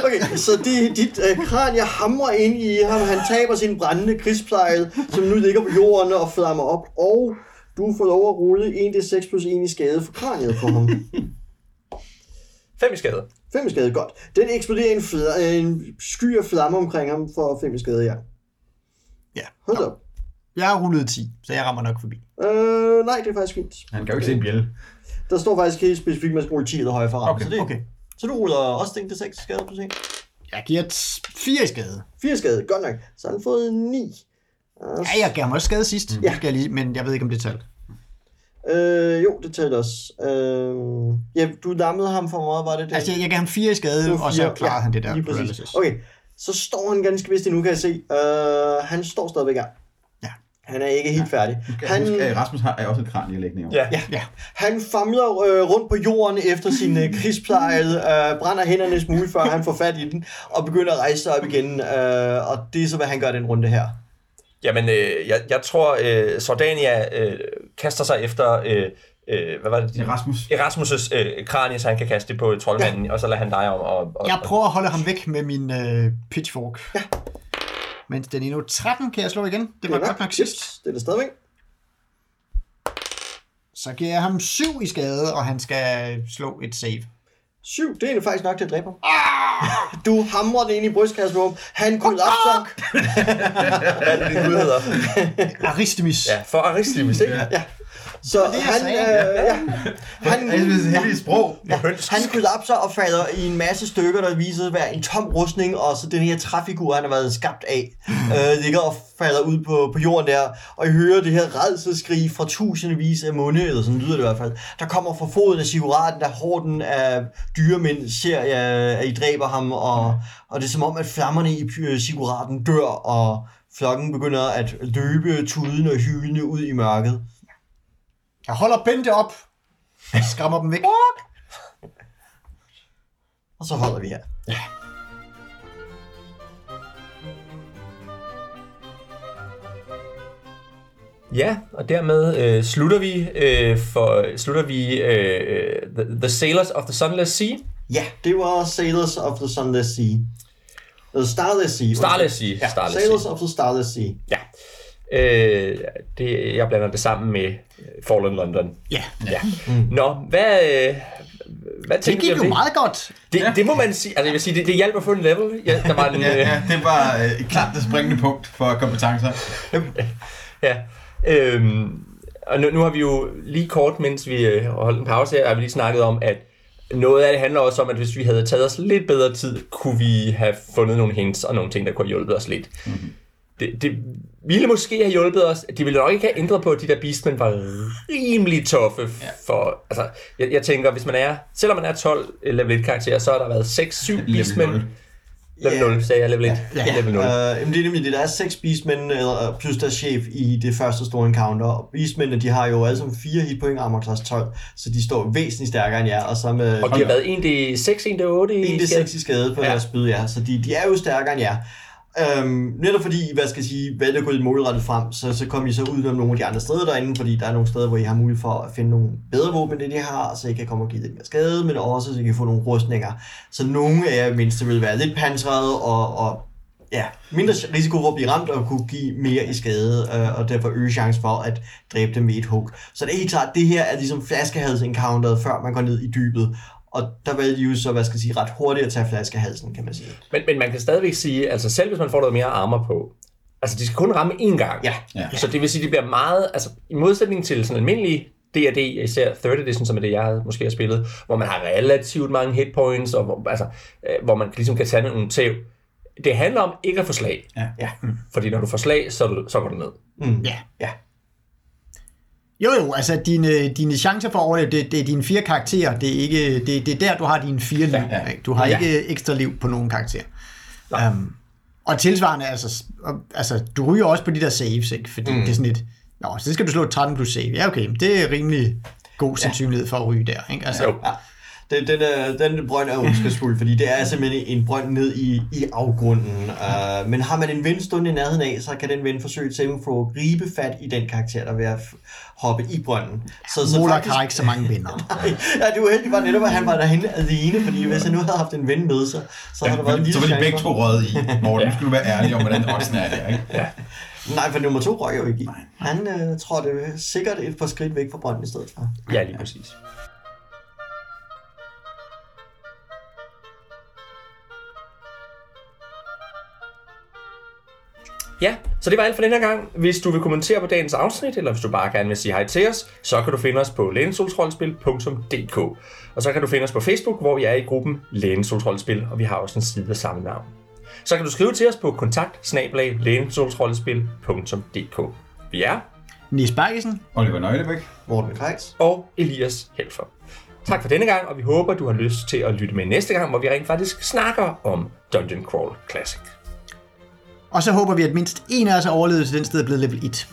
Okay, så det, dit øh, kranje hamrer ind i ham. Han taber sin brændende krigsplejl, som nu ligger på jorden og flammer op. Og du får lov at rulle 1d6 plus 1 i skade for kraniet på ham. 5 i skade. 5 i skade, godt. Den eksploderer en, fla- en sky af flamme omkring ham for 5 i skade, ja. Ja. Hold op. Jeg har rullet 10, så jeg rammer nok forbi. Øh, nej, det er faktisk fint. Han kan jo ikke se en bjælle. Der står faktisk helt specifikt, at man skal rulle 10 eller højere for ramme. Okay, så, det, Okay. så du ruller også den til 6 skade på scenen. Jeg giver 4 i skade. 4 skade, godt nok. Så har han fået 9. Ja, jeg gav ham også skade sidst, Ja. ja. skal jeg lige, men jeg ved ikke, om det er talt. Øh, jo, det tæller også. Øh, ja, du lammede ham for meget, var det det? Altså, jeg gav ham 4 i skade, var og så fire, klarede ja, han det der lige præcis. paralysis. Okay, så står han ganske vist endnu, kan jeg se. Øh, han står stadigvæk her. Ja. Han er ikke helt færdig. Han... Han, Husk, at Rasmus har er også et jo. Ja. Ja. Ja. han famler øh, rundt på jorden efter sin øh, krigspleje, øh, brænder hænderne en smule, før han får fat i den, og begynder at rejse sig op igen. Øh, og det er så, hvad han gør den runde her. Jamen, øh, jeg, jeg tror, øh, Sordania øh, kaster sig efter... Øh, øh, hvad var det? Erasmus. Erasmus' øh, kranie, så han kan kaste det på troldmanden, ja. og så lader han dig om. Og, og, Jeg prøver at holde ham væk med min øh, pitchfork. Ja. Mens den endnu 13 kan jeg slå igen. Det var godt nok sidst. Det er det stadigvæk. Så giver jeg ham 7 i skade, og han skal slå et save. 7, det er faktisk nok til at dræbe ham. Du hamrer det ind i brystkassen på ham. Han kollapser. Hvad er det, gud hedder? Aristemis. Ja, for Aristimus, ikke? Ja. Så det, han, sagde. øh, ja, han, Han heldigt sprog. ja. Han kollapser og falder i en masse stykker, der viser sig at være en tom rustning, og så den her træfigur, han har været skabt af, øh, ligger og falder ud på, på jorden der, og I hører det her redselskrig fra tusindvis af munde, eller sådan lyder det i hvert fald, der kommer fra foden af siguraten, der horden af dyremænd ser, ja, at I dræber ham, og, og det er som om, at flammerne i py- siguraten dør, og flokken begynder at løbe tudende og hylende ud i mørket. Jeg holder Bente op. Skræmmer dem væk. Og så holder vi her. Ja, og dermed øh, slutter vi øh, for slutter vi øh, the, the Sailors of the Sunless Sea. Ja, det var Sailors of the Sunless Sea. Eller Starless Sea. Starless Sea. Ja, Starless Sailors Sea. of the Starless Sea. Ja. Øh, det, jeg blander det sammen med øh, Fallen London. Ja. Ja. Nå, hvad, øh, hvad Det tænker vi gik om jo det? meget godt. Det, det må man sige. Altså, jeg vil sige, det, det hjalp at få en level. Ja, der var en, Ja, øh, ja, det var øh, et klart det springende punkt for kompetencer. Ja. Øhm, og nu, nu har vi jo lige kort, mens vi øh, holdt en pause her, har vi lige snakket om, at noget af det handler også om, at hvis vi havde taget os lidt bedre tid, kunne vi have fundet nogle hints og nogle ting, der kunne have hjulpet os lidt. Mm-hmm. Det, det ville måske have hjulpet os. De ville nok ikke have ændret på, at de der beastmen var rimelig toffe. For, altså, jeg, jeg tænker, hvis man er, selvom man er 12 level 1 karakterer, så har der været 6-7 beastmen. nul. Level 0, sagde jeg, level 1. Ja, Level 0. Uh, jamen det er nemlig det. Der er seks beastmen, eller, plus deres chef i det første store encounter. Og beastmændene, de har jo alle sammen fire hit point armor class 12, så de står væsentligt stærkere end jer. Og så med Og de har været 1D6, 1D8 i 1 skade. 6 i skade på Ja. ja. deres spyd, ja. Så de, de er jo stærkere end jer. Øhm, netop fordi, hvad skal jeg sige, valgte at gå lidt målrettet frem, så, så kom I så ud om nogle af de andre steder derinde, fordi der er nogle steder, hvor I har mulighed for at finde nogle bedre våben, end det de har, så I kan komme og give lidt mere skade, men også så I kan få nogle rustninger. Så nogle af jer mindst vil være lidt pansrede og, og ja, mindre risiko for at blive ramt og kunne give mere i skade, øh, og derfor øge chancen for at dræbe dem med et hug. Så det er helt klart, det her er ligesom flaskehalsencounteret, før man går ned i dybet. Og der valgte de jo så, hvad skal jeg sige, ret hurtigt at tage flaskehalsen, kan man sige. Men, men man kan stadigvæk sige, altså selv hvis man får noget mere armor på, altså de skal kun ramme én gang. Ja. Ja. Så det vil sige, at det bliver meget, altså i modsætning til sådan en almindelig D&D, især 3rd edition, som er det, jeg havde- måske har spillet, hvor man har relativt mange hit points, og hvor, altså, øh, hvor man ligesom kan tage nogle tæv. Det handler om ikke at få slag. Ja. Ja. Fordi når du får slag, så, så går du ned. Mm. Ja. Ja. Jo, jo, altså dine, dine chancer for at overleve, det, det er dine fire karakterer. Det er, ikke, det, det er der, du har dine fire liv. ja. ikke? Du har Ja. ikke ekstra liv på nogen karakter. Um, og tilsvarende, altså, altså, du ryger også på de der saves, ikke? Fordi mm. det er sådan et, nå, så skal du slå et 13 plus save. Ja, okay, det er rimelig god sandsynlighed for at ryge der, ikke? Altså, Jo. Ja. Den, den, er, den brønd er ondskabsfuld, fordi det er simpelthen en brønd ned i, i afgrunden. Uh, men har man en ven stående i nærheden af, så kan den ven forsøge saving throw at gribe fat i den karakter, der er ved at hoppe i brønden. Så, så Molak har ikke så mange venner. ja, det var heldigt bare netop, at han var derhen alene, fordi hvis han nu havde haft en ven med sig, så havde der været en lille så var de begge for- to røget i. Morten, skal du være ærlig om, hvordan oddsen er der, ikke? Ja. Nej, for nummer to røg jo ikke i. Han øh, trådte sikkert et par skridt væk fra brønden i stedet for. Ja, lige præcis. Ja, så det var alt for den her gang. Hvis du vil kommentere på dagens afsnit, eller hvis du bare gerne vil sige hej til os, så kan du finde os på lænesolsrollespil.dk. Og så kan du finde os på Facebook, hvor vi er i gruppen Lænesolsrollespil, og vi har også en side af samme navn. Så kan du skrive til os på kontakt Vi er Nis Bergesen, Oliver Nøglebæk. Morten Krejs. og Elias Helfer. Tak for denne gang, og vi håber, du har lyst til at lytte med næste gang, hvor vi rent faktisk snakker om Dungeon Crawl Classic og så håber vi, at mindst en af os er overlevet til den sted er blevet level 1.